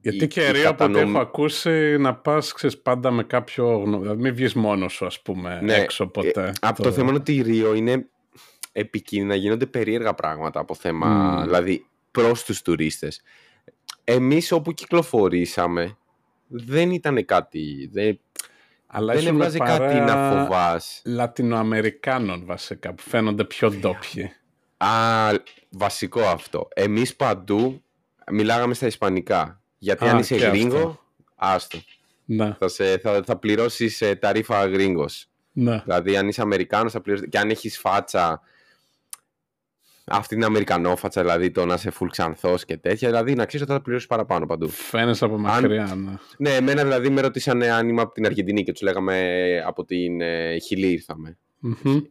Speaker 2: γιατί και Ρίο από ό,τι έχω ακούσει να πας ξέρεις, πάντα με κάποιο γνώμη. Δηλαδή μην βγεις μόνος σου ας πούμε ναι, έξω ποτέ. Ε,
Speaker 1: από το... θέμα είναι ότι η Ρίο είναι επικίνδυνα, γίνονται περίεργα πράγματα από θέμα, mm. δηλαδή προς τους τουρίστες. Εμείς όπου κυκλοφορήσαμε δεν ήταν κάτι, δεν,
Speaker 2: αλλά δεν έβγαζε κάτι να φοβάς. Λατινοαμερικάνων βασικά που φαίνονται πιο ντόπιοι.
Speaker 1: Α, βασικό αυτό. Εμείς παντού μιλάγαμε στα ισπανικά. Γιατί Α, αν είσαι γρήγο, άστο.
Speaker 2: Να.
Speaker 1: Θα, σε, θα, θα πληρώσεις ε, τα ρήφα γρήγος.
Speaker 2: Να.
Speaker 1: Δηλαδή αν είσαι Αμερικάνος θα πληρώσεις... Και αν έχεις φάτσα αυτή την Αμερικανόφατσα, δηλαδή το να είσαι full ξανθός και τέτοια, δηλαδή να ξέρεις ότι θα πληρώσεις παραπάνω παντού.
Speaker 2: Φαίνεσαι από μακριά, αν... ναι.
Speaker 1: Ναι, εμένα δηλαδή με ρωτήσανε αν είμαι από την Αργεντινή και τους λέγαμε από την ε, Χιλή ήρθαμε.
Speaker 2: Mm-hmm.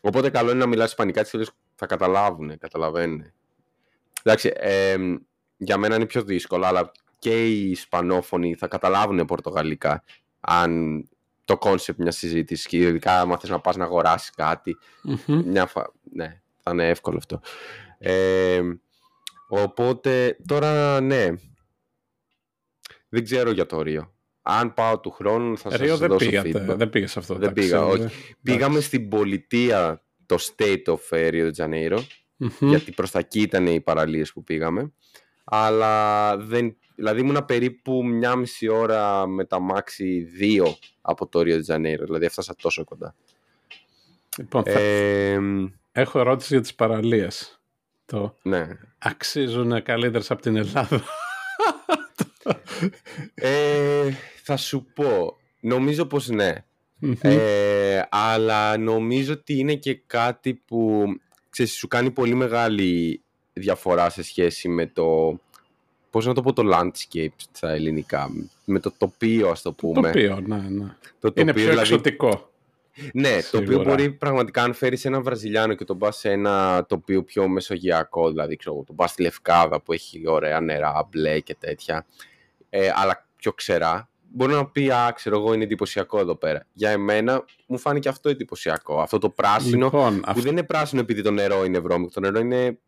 Speaker 1: Οπότε καλό είναι να μιλάς Ισπανικά, έτσι θα καταλάβουν, καταλαβαίνουν. Εντάξει, ε, για μένα είναι πιο δύσκολο, αλλά και οι Ισπανόφωνοι θα καταλάβουν Πορτογαλικά αν το concept μιας συζήτησης και ειδικά αν θες να πας να αγοράσεις κάτι. Mm-hmm. Μια φα... Ναι, θα είναι εύκολο αυτό. Ε, οπότε τώρα ναι. Δεν ξέρω για το Ρίο. Αν πάω του χρόνου θα σας
Speaker 2: δεν
Speaker 1: δώσω
Speaker 2: πήγατε, feedback. Δεν πήγες αυτό.
Speaker 1: Δεν πήγα, όχι. Πήγαμε στην πολιτεία το State of Rio de Janeiro. Γιατί προς τα εκεί ήταν οι παραλίες που πήγαμε. Αλλά δεν... Δηλαδή ήμουνα περίπου μια μισή ώρα με τα μάξι δύο από το Rio de Janeiro. Δηλαδή έφτασα τόσο κοντά.
Speaker 2: Λοιπόν, ε, Έχω ερώτηση για τις παραλίες. Το
Speaker 1: ναι.
Speaker 2: αξίζουν καλύτερες από την Ελλάδα.
Speaker 1: ε, θα σου πω. Νομίζω πως ναι. Ε, αλλά νομίζω ότι είναι και κάτι που ξέρεις, σου κάνει πολύ μεγάλη διαφορά σε σχέση με το πώς να το πω το landscape στα ελληνικά με το τοπίο ας το πούμε
Speaker 2: το τοπίο, ναι, ναι. Το τοπίο, είναι πιο δηλαδή, εξωτικό
Speaker 1: ναι, το οποίο μπορεί πραγματικά αν φέρεις ένα Βραζιλιάνο και τον πας σε ένα τοπίο πιο μεσογειακό, δηλαδή ξέρω, τον πας στη Λευκάδα που έχει ωραία νερά, μπλε και τέτοια, ε, αλλά πιο ξερά, μπορεί να πει, Α, ξέρω εγώ, είναι εντυπωσιακό εδώ πέρα. Για εμένα μου φάνηκε αυτό εντυπωσιακό. Αυτό το πράσινο, λοιπόν, που δεν είναι πράσινο επειδή το νερό είναι βρώμικο, το νερό είναι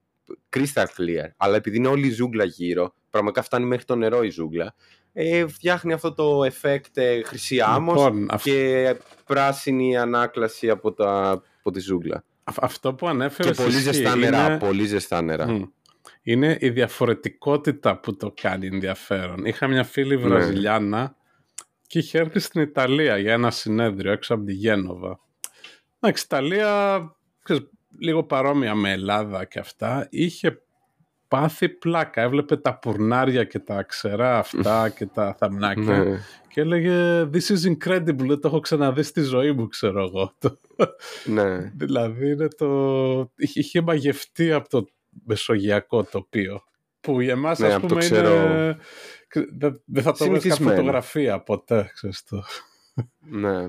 Speaker 1: crystal clear. Αλλά επειδή είναι όλη η ζούγκλα γύρω, πραγματικά φτάνει μέχρι το νερό η ζούγκλα ε, φτιάχνει αυτό το effect ε, χρυσή άμμος λοιπόν, και πράσινη ανάκλαση από, τα, από τη ζούγκλα.
Speaker 2: Αυτό που ανέφερες
Speaker 1: Και πολύ ζεστά νερά, πολύ ζεστά νερά.
Speaker 2: Είναι η διαφορετικότητα που το κάνει ενδιαφέρον. Είχα μια φίλη ναι. Βραζιλιάνα και είχε έρθει στην Ιταλία για ένα συνέδριο έξω από τη Γένοβα. Εντάξει, Ιταλία λίγο παρόμοια με Ελλάδα και αυτά. Είχε πάθει πλάκα. Έβλεπε τα πουρνάρια και τα ξερά αυτά και τα θαμνάκια ναι. και έλεγε This is incredible, δεν το έχω ξαναδεί στη ζωή μου, ξέρω εγώ.
Speaker 1: Ναι.
Speaker 2: δηλαδή είναι το... είχε μαγευτεί από το μεσογειακό τοπίο που για εμάς ναι, ας πούμε είναι... Δεν θα το βρεις φωτογραφία ποτέ, ξέρεις το.
Speaker 1: Ναι.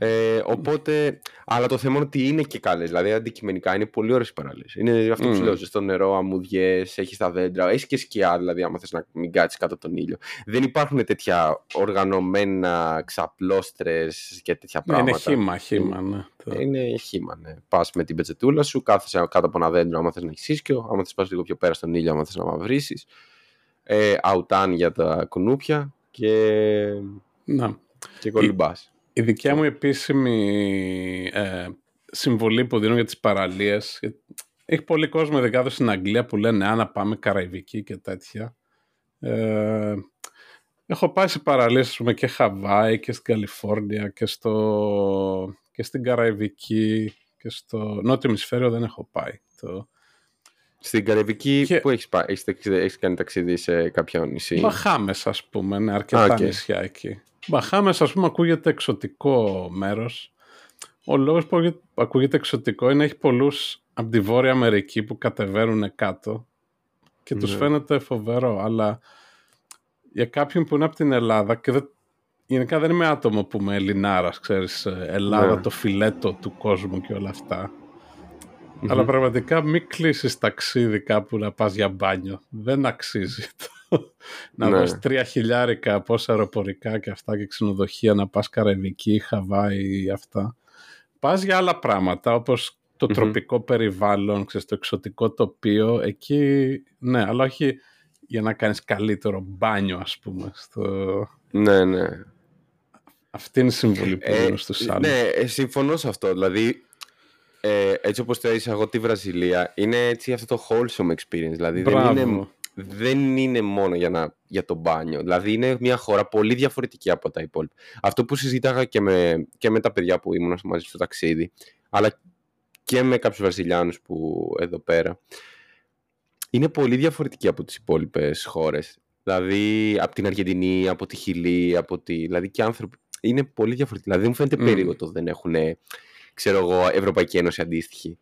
Speaker 1: Ε, οπότε, αλλά το θέμα είναι ότι είναι και καλές. Δηλαδή, αντικειμενικά είναι πολύ ωραίες παραλίε. Είναι αυτό που σου λέω: στο νερό, αμμουδιές, έχεις τα δέντρα, έχεις και σκιά. Δηλαδή, άμα θες να μην κάτσεις κάτω από τον ήλιο. Δεν υπάρχουν τέτοια οργανωμένα ξαπλώστρες και τέτοια πράγματα.
Speaker 2: Είναι χήμα, χήμα, ναι.
Speaker 1: Είναι χήμα, ναι. Πας με την πετσετούλα σου, κάθεσαι κάτω από ένα δέντρο, άμα θες να έχεις ίσκιο. Άμα θες πας λίγο πιο πέρα στον ήλιο, άμα θες να μαυρίσεις. Ε, αουτάν για τα κουνούπια και.
Speaker 2: Να.
Speaker 1: Και κολυμπάς.
Speaker 2: Η δικιά μου επίσημη ε, συμβολή που δίνω για τις παραλίες, έχει πολύ κόσμο ειδικά εδώ στην Αγγλία που λένε «Α, να πάμε Καραϊβική» και τέτοια. Ε, έχω πάει σε παραλίες, πούμε, και Χαβάη και στην Καλιφόρνια και, στο, και στην Καραϊβική και στο νότιο ημισφαίριο δεν έχω πάει. Το,
Speaker 1: Στην Καραϊβική και... που έχεις, πάει, έχεις, έχεις, κάνει ταξίδι σε κάποιο νησί;
Speaker 2: Μπαχάμες ας πούμε, ναι, αρκετά okay. νησιά εκεί. Μπαχάμες ας πούμε ακούγεται εξωτικό μέρος. Ο λόγος που ακούγεται εξωτικό είναι έχει πολλούς από τη Βόρεια Αμερική που κατεβαίνουν κάτω και τους ναι. φαίνεται φοβερό, αλλά για κάποιον που είναι από την Ελλάδα και δεν, γενικά δεν είμαι άτομο που είμαι Ελληνάρας, ξέρεις, ε, Ελλάδα ναι. το φιλέτο του κόσμου και όλα αυτά. Αλλά πραγματικά μην κλείσεις ταξίδι κάπου να πας για μπάνιο. Δεν αξίζει το. να ναι. δώσεις τρία χιλιάρικα πόσα αεροπορικά και αυτά και ξενοδοχεία να πας Καραϊβική, Χαβάη ή αυτά. Πας για άλλα πράγματα όπως το τροπικό περιβάλλον, ξέρεις, το εξωτικό τοπίο. Εκεί, ναι, αλλά όχι για να κάνεις καλύτερο μπάνιο ας πούμε. Στο...
Speaker 1: Ναι, ναι.
Speaker 2: Αυτή είναι η συμβουλή που ε, στους άλλους.
Speaker 1: Ναι, ε, συμφωνώ σε αυτό. Δηλαδή, ε, έτσι όπως το έζησα εγώ τη Βραζιλία, είναι έτσι αυτό το wholesome experience. Δηλαδή δεν είναι, δεν είναι μόνο για, να, για το μπάνιο. Δηλαδή είναι μια χώρα πολύ διαφορετική από τα υπόλοιπα. Αυτό που συζήταγα και με, και με τα παιδιά που ήμουν μαζί στο ταξίδι, αλλά και με κάποιους Βραζιλιάνους που εδώ πέρα, είναι πολύ διαφορετική από τις υπόλοιπες χώρες. Δηλαδή από την Αργεντινή, από τη Χιλή, από τη... δηλαδή και άνθρωποι. Είναι πολύ διαφορετική. Δηλαδή μου φαίνεται mm. περίεργο το δεν έχουν ξέρω εγώ, Ευρωπαϊκή Ένωση αντίστοιχη.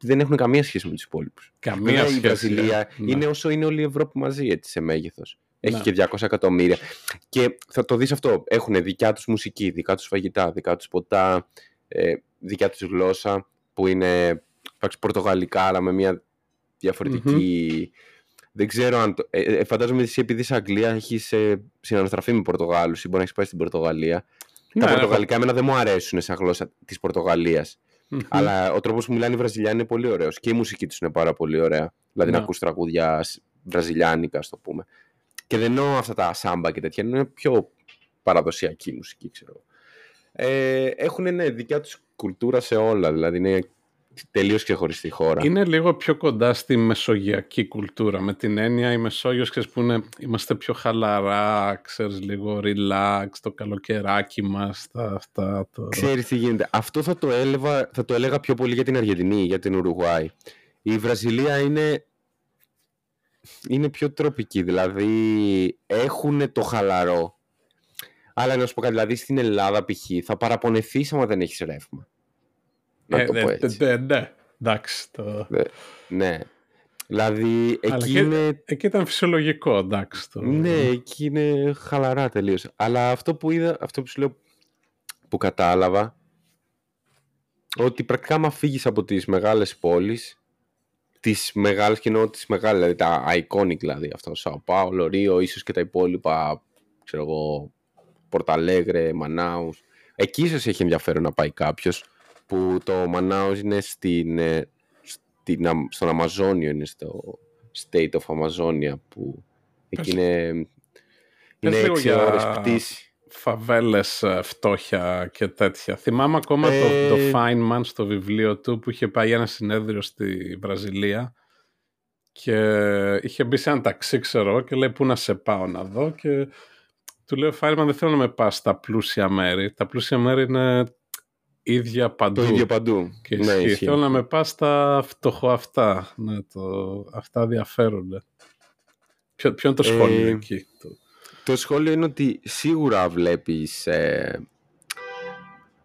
Speaker 1: Δεν έχουν καμία σχέση με τους υπόλοιπους.
Speaker 2: Καμία σχέση.
Speaker 1: Η Βραζιλία ναι. είναι όσο είναι όλη η Ευρώπη μαζί έτσι, σε μέγεθος. Έχει ναι. και 200 εκατομμύρια. Και θα το δεις αυτό. Έχουν δικιά τους μουσική, δικά τους φαγητά, δικά τους ποτά, ε, δικιά τους γλώσσα που είναι πορτογαλικά, αλλά με μια διαφορετική. Δεν ξέρω αν. Το... Ε, ε, φαντάζομαι ότι εσύ επειδή είσαι Αγγλία έχεις ε, συναναστραφεί με Πορτογάλους ή μπορεί να έχεις πάει στην Πορτογαλία. Ναι, τα πορτογαλικά εμένα δεν μου αρέσουν σαν γλώσσα της πορτογαλια Αλλά ο τρόπος που μιλάνε οι Βραζιλιάνοι είναι πολύ ωραίος. Και η μουσική τους είναι πάρα πολύ ωραία. Δηλαδή να ναι. ακούς τραγούδια βραζιλιάνικα, ας το πούμε. Και δεν εννοώ αυτά τα σάμπα και τέτοια. Είναι πιο παραδοσιακή μουσική, ξέρω. Ε, έχουν ναι, δικιά τους κουλτούρα σε όλα. Δηλαδή είναι τελείως ξεχωριστή χώρα.
Speaker 2: Είναι λίγο πιο κοντά στη μεσογειακή κουλτούρα, με την έννοια η Μεσόγειος, ξέρεις, που είναι, είμαστε πιο χαλαρά, ξέρεις, λίγο relax, το καλοκαιράκι μας, τα, αυτά. Το...
Speaker 1: Ξέρεις τι γίνεται. Αυτό θα το, έλεγα, θα το έλεγα πιο πολύ για την Αργεντινή, για την Ουρουγουάη. Η Βραζιλία είναι, είναι πιο τροπική, δηλαδή έχουν το χαλαρό. Αλλά να σου πω κάτι, δηλαδή στην Ελλάδα π.χ. θα παραπονεθείς άμα δεν έχεις ρεύμα. Να ε, το πω έτσι.
Speaker 2: Ναι, ναι, εντάξει. Το...
Speaker 1: Ναι, ναι. Δηλαδή, εκεί είναι...
Speaker 2: Εκεί ήταν φυσιολογικό, εντάξει. Το...
Speaker 1: Ναι, εκεί είναι χαλαρά τελείως. Αλλά αυτό που είδα, αυτό που σου λέω, που κατάλαβα, ότι πρακτικά άμα φύγεις από τις μεγάλες πόλεις, τις μεγάλες και εννοώ τις μεγάλες, δηλαδή τα iconic δηλαδή, αυτό, Σαο Πάολο, Ρίο, ίσως και τα υπόλοιπα, ξέρω εγώ, Πορταλέγρε, Μανάους, εκεί ίσως έχει ενδιαφέρον να πάει κάποιος, που το Μανάος είναι στην, ε, στην, στον Αμαζόνιο, είναι στο State of Amazonia που εκεί είναι, είναι έξι ώρες πτήση.
Speaker 2: Φαβέλες, ε, φτώχεια και τέτοια. Θυμάμαι ακόμα το, ε, το Feynman στο βιβλίο του που είχε πάει ένα συνέδριο στη Βραζιλία και είχε μπει σε ένα ταξί, ξέρω, και λέει πού να σε πάω να δω και του λέω Feynman δεν θέλω να με πας στα πλούσια μέρη. Τα πλούσια μέρη είναι ίδια παντού.
Speaker 1: Το ίδιο παντού.
Speaker 2: Και ναι, Θέλω να με πας στα φτωχό αυτά. Ναι, το... Αυτά διαφέρονται. Ποιο, ποιο είναι το σχόλιο ε, εκεί; Το...
Speaker 1: το σχόλιο είναι ότι σίγουρα βλέπεις... Ε...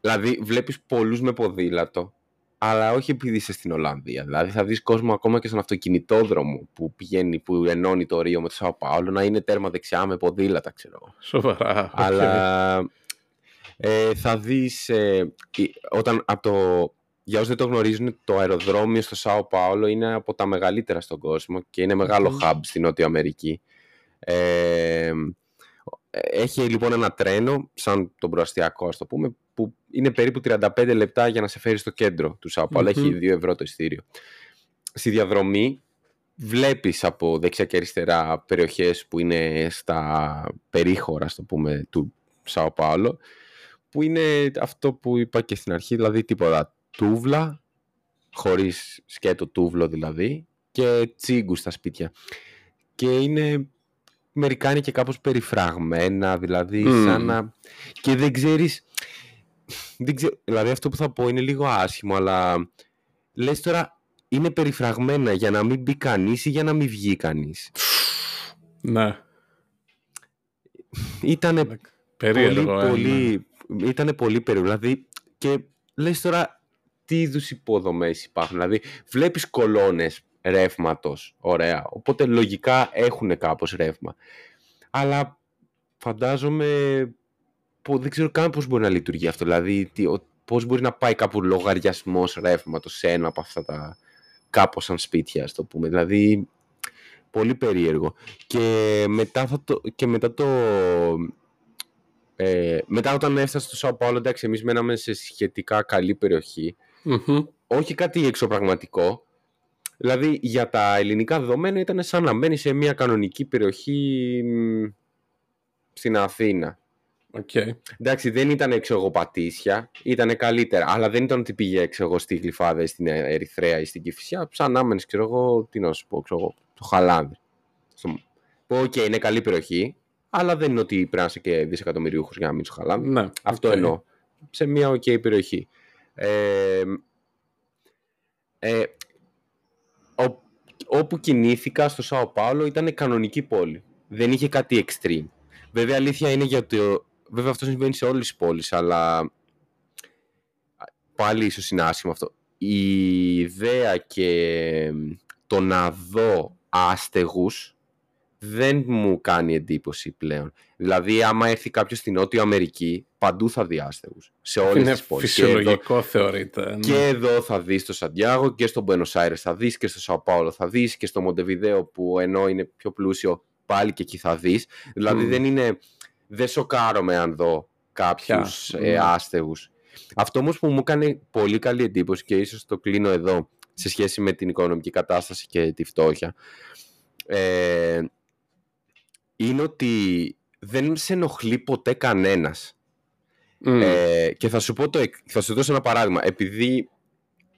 Speaker 1: Δηλαδή βλέπεις πολλούς με ποδήλατο αλλά όχι επειδή είσαι στην Ολλανδία. Δηλαδή θα δεις κόσμο ακόμα και στον αυτοκινητόδρομο που πηγαίνει, που ενώνει το Ρίο με το Σάο Πάολο να είναι τέρμα δεξιά με ποδήλατα, ξέρω.
Speaker 2: Σοβαρά.
Speaker 1: Αλλά ε, θα δεις ε, όταν από το, για όσοι δεν το γνωρίζουν το αεροδρόμιο στο Σάο Πάολο είναι από τα μεγαλύτερα στον κόσμο και είναι μεγάλο hub στην Νότια Αμερική. Ε, έχει λοιπόν ένα τρένο σαν τον προαστιακό ας το πούμε που είναι περίπου 35 λεπτά για να σε φέρει στο κέντρο του Σάο Πάολο. Έχει 2 ευρώ το ειστήριο στη διαδρομή βλέπεις από δεξιά και αριστερά περιοχές που είναι στα περίχωρα, το πούμε, του Σάο Πάολο που είναι αυτό που είπα και στην αρχή, δηλαδή τίποτα τούβλα, χωρίς σκέτο τούβλο δηλαδή, και τσίγκου στα σπίτια. Και είναι μερικά είναι και κάπως περιφραγμένα, δηλαδή σαν να... Και δεν ξέρεις... Δεν ξέρω... Δηλαδή αυτό που θα πω είναι λίγο άσχημο, αλλά λες τώρα είναι περιφραγμένα για να μην μπει κανείς ή για να μην βγει κανείς;
Speaker 2: Ναι.
Speaker 1: Ήταν
Speaker 2: Περίεργο.
Speaker 1: πολύ,
Speaker 2: ε,
Speaker 1: πολύ, ήτανε πολύ περίεργο. Δηλαδή, και λες τώρα τι είδους υποδομές υπάρχουν. Δηλαδή, βλέπεις κολόνες ρεύματος. Ωραία. Οπότε λογικά έχουν κάπως ρεύμα. Αλλά φαντάζομαι. πω- Δεν ξέρω καν πώς μπορεί να λειτουργεί αυτό. Δηλαδή, πώς μπορεί να πάει κάπου λογαριασμός ρεύματος σε ένα από αυτά τα. κάπως σαν σπίτια, ας το πούμε. Δηλαδή, πολύ περίεργο. Και μετά, θα το, και μετά το. Ε, μετά όταν έφτασα στο Σάο Πάολο, εντάξει, εμείς μέναμε σε σχετικά καλή περιοχή.
Speaker 2: μμμ.
Speaker 1: Όχι κάτι εξωπραγματικό. Δηλαδή, για τα ελληνικά δεδομένα ήταν σαν να μένει σε μια κανονική περιοχή μ, στην Αθήνα.
Speaker 2: Οκ.
Speaker 1: Εντάξει, δεν ήταν ξέρω εγώ Πατήσια, ήταν καλύτερα. Αλλά δεν ήταν ότι πήγε ξέρω εγώ, στη Γλυφάδα ή στην Ερυθραία ή στην Κηφισιά. Σαν να έμενες, ξέρω εγώ, τι να σου πω, ξέρω εγώ, στο Χαλάνδρι. Στο... Που, οκ, είναι καλή περιοχή, αλλά δεν είναι ότι πρέπει να είσαι και δισεκατομμυρίουχος για να μείνει στο Χαλάνδρι.
Speaker 2: Ναι.
Speaker 1: Αυτό
Speaker 2: οκ.
Speaker 1: εννοώ. Σε μια οκ περιοχή. Ε, ε, ο- όπου κινήθηκα στο Σάο Πάολο ήταν κανονική πόλη. Δεν είχε κάτι extreme. Βέβαια αλήθεια είναι γιατί ο- βέβαια αυτό συμβαίνει σε όλες τις πόλεις, αλλά πάλι ίσως είναι άσχημο αυτό. Η ιδέα και το να δω άστεγους δεν μου κάνει εντύπωση πλέον. Δηλαδή, άμα έρθει κάποιος στην Νότια Αμερική, παντού θα δει άστεγους. Σε όλες
Speaker 2: Είναι
Speaker 1: τις πόλεις. Και εδώ-
Speaker 2: φυσιολογικό θεωρείται. ναι.
Speaker 1: και εδώ θα δεις στο Σαντιάγο και στο Buenos Aires θα δεις και στο Σαο Πάολο θα δεις και στο Μοντεβιδέο που ενώ είναι πιο πλούσιο πάλι και εκεί θα δεις. Δηλαδή
Speaker 2: Μμμ.
Speaker 1: δεν είναι... Δεν σοκάρομαι αν δω κάποιους
Speaker 2: Πια,
Speaker 1: ε,
Speaker 2: ναι.
Speaker 1: άστεγους. Αυτό όμως που μου έκανε πολύ καλή εντύπωση και ίσως το κλείνω εδώ σε σχέση με την οικονομική κατάσταση και τη φτώχεια ε, είναι ότι δεν σε ενοχλεί ποτέ κανένας.
Speaker 2: Μμ.
Speaker 1: Ε, και θα σου, πω το, εκ- θα σου δώσω ένα παράδειγμα. Επειδή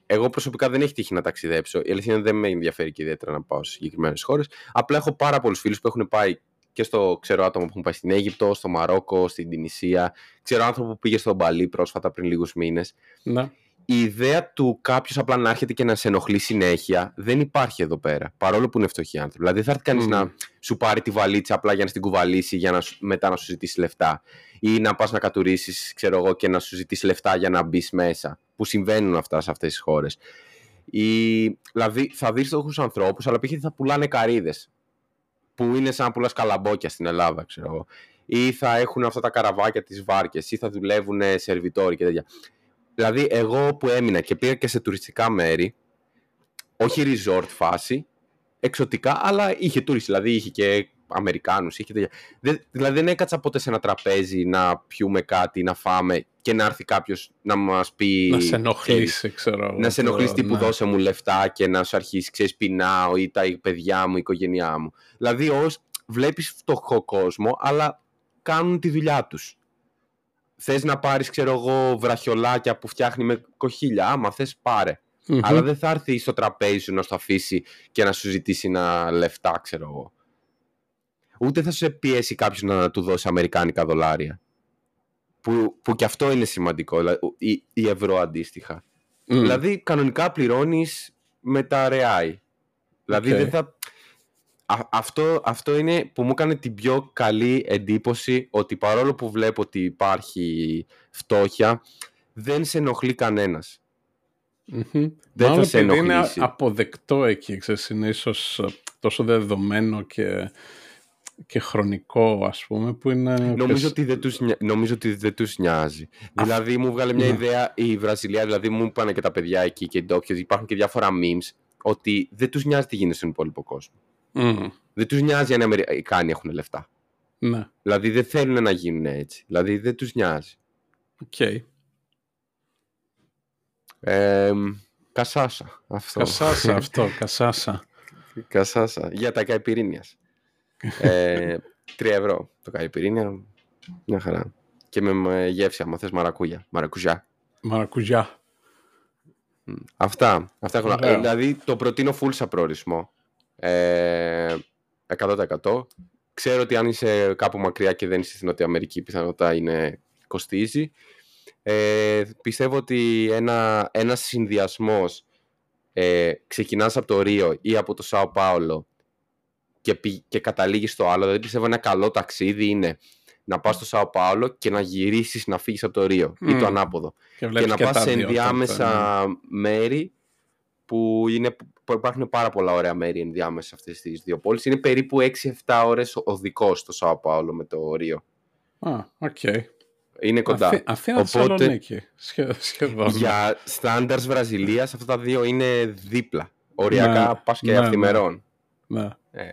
Speaker 1: εγώ προσωπικά δεν έχει τύχει να ταξιδέψω, η αλήθεια είναι ότι δεν με ενδιαφέρει και ιδιαίτερα να πάω σε συγκεκριμένες χώρες. Απλά έχω πάρα πολλούς φίλους που έχουν πάει και στο ξέρω άτομο που έχουν πάει στην Αίγυπτο, στο Μαρόκο, στην Τινησία. Ξέρω άνθρωπο που πήγε στο Μπαλί πρόσφατα πριν λίγους μήνες.
Speaker 2: Ναι.
Speaker 1: Η ιδέα του κάποιος απλά να έρχεται και να σε ενοχλεί συνέχεια δεν υπάρχει εδώ πέρα. Παρόλο που είναι φτωχοί άνθρωποι. Δηλαδή δεν θα έρθει κανείς
Speaker 2: Μμ.
Speaker 1: να σου πάρει τη βαλίτσα απλά για να στην κουβαλήσει για να σου- μετά να σου ζητήσει λεφτά. Ή να πας να κατουρίσεις, ξέρω εγώ, και να σου ζητήσει λεφτά για να μπεις μέσα. Που συμβαίνουν αυτά σε αυτές τις χώρες. Ή, δηλαδή θα δεις φτωχούς ανθρώπους, αλλά π.χ. θα πουλάνε καρύδες. Που είναι σαν να πουλάς καλαμπόκια στην Ελλάδα, ξέρω εγώ. Ή θα έχουν αυτά τα καραβάκια τις βάρκες, ή θα δουλεύουν σερβιτόροι και τέτοια. Δηλαδή, εγώ που έμεινα και πήγα και σε τουριστικά μέρη, όχι resort φάση, εξωτικά, αλλά είχε τουριστές, δηλαδή είχε και Αμερικάνους, είχε τέτοια. Δεν- δηλαδή δεν έκατσα ποτέ σε ένα τραπέζι να πιούμε κάτι, να φάμε και να έρθει κάποιος να μας πει...
Speaker 2: Να σε
Speaker 1: ξέρεις,
Speaker 2: ενοχλήσει, ξέρω εγώ.
Speaker 1: να σε ενοχλήσει
Speaker 2: το-
Speaker 1: τύπου
Speaker 2: ναι.
Speaker 1: δώσε μου λεφτά και να σου αρχίσει, ξέρεις, πεινάω ή τα παιδιά μου, η οικογένειά μου. Δηλαδή, ως βλέπεις φτωχό κόσμο, αλλά κάνουν τη δουλειά τους. Θες να πάρεις, ξέρω εγώ, βραχιολάκια που φτιάχνει με κοχύλια, άμα θες πάρε.
Speaker 2: Μμμ.
Speaker 1: Αλλά δεν θα έρθει στο τραπέζι σου να στο αφήσει και να σου ζητήσει ένα λεφτά, ξέρω εγώ. Ούτε θα σε πιέσει κάποιος να του δώσει αμερικάνικα δολάρια. Που, που και αυτό είναι σημαντικό, δηλαδή, η, η ευρώ αντίστοιχα.
Speaker 2: Μμ.
Speaker 1: Δηλαδή, κανονικά πληρώνεις με τα ρεάις. Δηλαδή,
Speaker 2: Οκ.
Speaker 1: δεν θα... Α- αυτό, αυτό είναι που μου έκανε την πιο καλή εντύπωση ότι παρόλο που βλέπω ότι υπάρχει φτώχεια, δεν σε ενοχλεί κανένας.
Speaker 2: Μμμ.
Speaker 1: Δεν
Speaker 2: Μάλλον
Speaker 1: θα σε
Speaker 2: επειδή είναι
Speaker 1: ενοχλήσει.
Speaker 2: αποδεκτό εκεί, ξέρεις, είναι ίσως ε, τόσο δεδομένο και, και χρονικό, ας πούμε, που είναι...
Speaker 1: Νομίζω
Speaker 2: ξέρεις,
Speaker 1: ότι, δεν τους, νοι- νομίζω ότι δεν τους νοιάζει. Δηλαδή μου έβγαλε μια
Speaker 2: Ναι.
Speaker 1: ιδέα η Βραζιλία, δηλαδή μου είπαν και τα παιδιά εκεί και οι ντόπιοι, υπάρχουν και διάφορα memes, ότι δεν τους νοιάζει τι γίνεται στον υπόλοιπο κόσμο.
Speaker 2: Μμ,
Speaker 1: Δεν τους νοιάζει αν οι Αμερικάνοι έχουν λεφτά.
Speaker 2: ναι,
Speaker 1: Δηλαδή δεν θέλουν να γίνουν έτσι. Δηλαδή δεν τους νοιάζει.
Speaker 2: οκ.
Speaker 1: Ε, κασάσα. Αυτό.
Speaker 2: Κασάσα αυτό, κασάσα.
Speaker 1: κασάσα. Για τα καϊπιρίνιας. ε, 3 ευρώ το καϊπυρίνια. Μια χαρά. Και με, με γεύση, άμα θες μαρακούγια. Μαρακουζιά.
Speaker 2: Μαρακουζιά.
Speaker 1: Μ, Αυτά. Αυτά έχω να...
Speaker 2: Ωραίο.
Speaker 1: ε, δηλαδή το προτείνω full σαν προορισμό. Ε, 100%. Ξέρω ότι αν είσαι κάπου μακριά και δεν είσαι στην Νότια Αμερική, η πιθανότητα είναι κοστίζει. Ε, πιστεύω ότι ένα, ένας συνδυασμός ε, ξεκινάς από το Ρίο ή από το Σάο Πάολο και, και καταλήγεις στο άλλο. Δηλαδή πιστεύω ένα καλό ταξίδι είναι να πας στο Σάο Πάολο και να γυρίσεις να φύγεις από το Ρίο ή το ανάποδο.
Speaker 2: Και,
Speaker 1: Και, να
Speaker 2: και
Speaker 1: πας
Speaker 2: τα
Speaker 1: σε
Speaker 2: δύο
Speaker 1: ενδιάμεσα
Speaker 2: τότε, ναι.
Speaker 1: μέρη που, είναι, που υπάρχουν πάρα πολλά ωραία μέρη ενδιάμεσα σε αυτές τις δύο πόλεις. Είναι περίπου 6-7 ώρες οδικώς στο Σάο Πάολο με το Ρίο.
Speaker 2: Α, οκ.
Speaker 1: Είναι κοντά.
Speaker 2: Αθή- Αθήνα
Speaker 1: Οπότε-
Speaker 2: Θεσσαλονίκη. Σχε- Σχεδόν.
Speaker 1: Για standards Βραζιλίας αυτά τα δύο είναι δίπλα. Οριακά
Speaker 2: Ναι,
Speaker 1: πας και
Speaker 2: ναι,
Speaker 1: αυθημερόν.
Speaker 2: Ναι.
Speaker 1: Ε,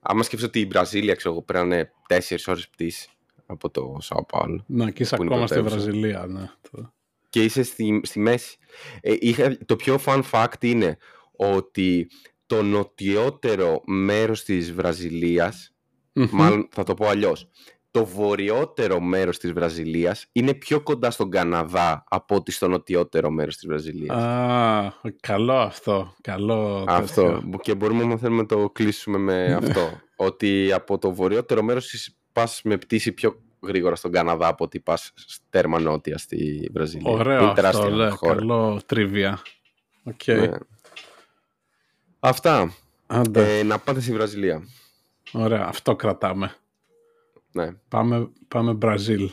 Speaker 1: άμα σκέφτεσαι ότι η Βραζίλια, ξέρω εγώ, πρέπει να είναι 4 ώρες πτήση από το Σάο Πάολο.
Speaker 2: Να, και είσαι
Speaker 1: Που είναι
Speaker 2: ακόμα στη
Speaker 1: πρωτεύουσα.
Speaker 2: Βραζιλία. Ναι. Το-
Speaker 1: Και είσαι στη, στη μέση. Ε, είχα, το πιο fun fact είναι ότι το νοτιότερο μέρος της Βραζιλίας,
Speaker 2: Μμμ.
Speaker 1: μάλλον θα το πω αλλιώς, το βορειότερο μέρος της Βραζιλίας είναι πιο κοντά στον Καναδά από ότι στο νοτιότερο μέρος της Βραζιλίας.
Speaker 2: Α, καλό αυτό. Καλό
Speaker 1: Αυτό.
Speaker 2: τέτοιο.
Speaker 1: Και μπορούμε, αν θέλουμε, να το κλείσουμε με αυτό. ότι από το βορειότερο μέρος εσύ πας με πτήση πιο γρήγορα στον Καναδά από ότι πας τέρμα νότια στη Βραζιλία.
Speaker 2: Ωραίο
Speaker 1: Είναι
Speaker 2: αυτό,
Speaker 1: τεράστια
Speaker 2: ναι,
Speaker 1: χώρα.
Speaker 2: καλό trivia. Ok.
Speaker 1: Ναι. Αυτά.
Speaker 2: Άντε,
Speaker 1: Ε, να πάτε στη Βραζιλία.
Speaker 2: ωραία, αυτό κρατάμε.
Speaker 1: Ναι.
Speaker 2: Πάμε, πάμε Μπραζίλ.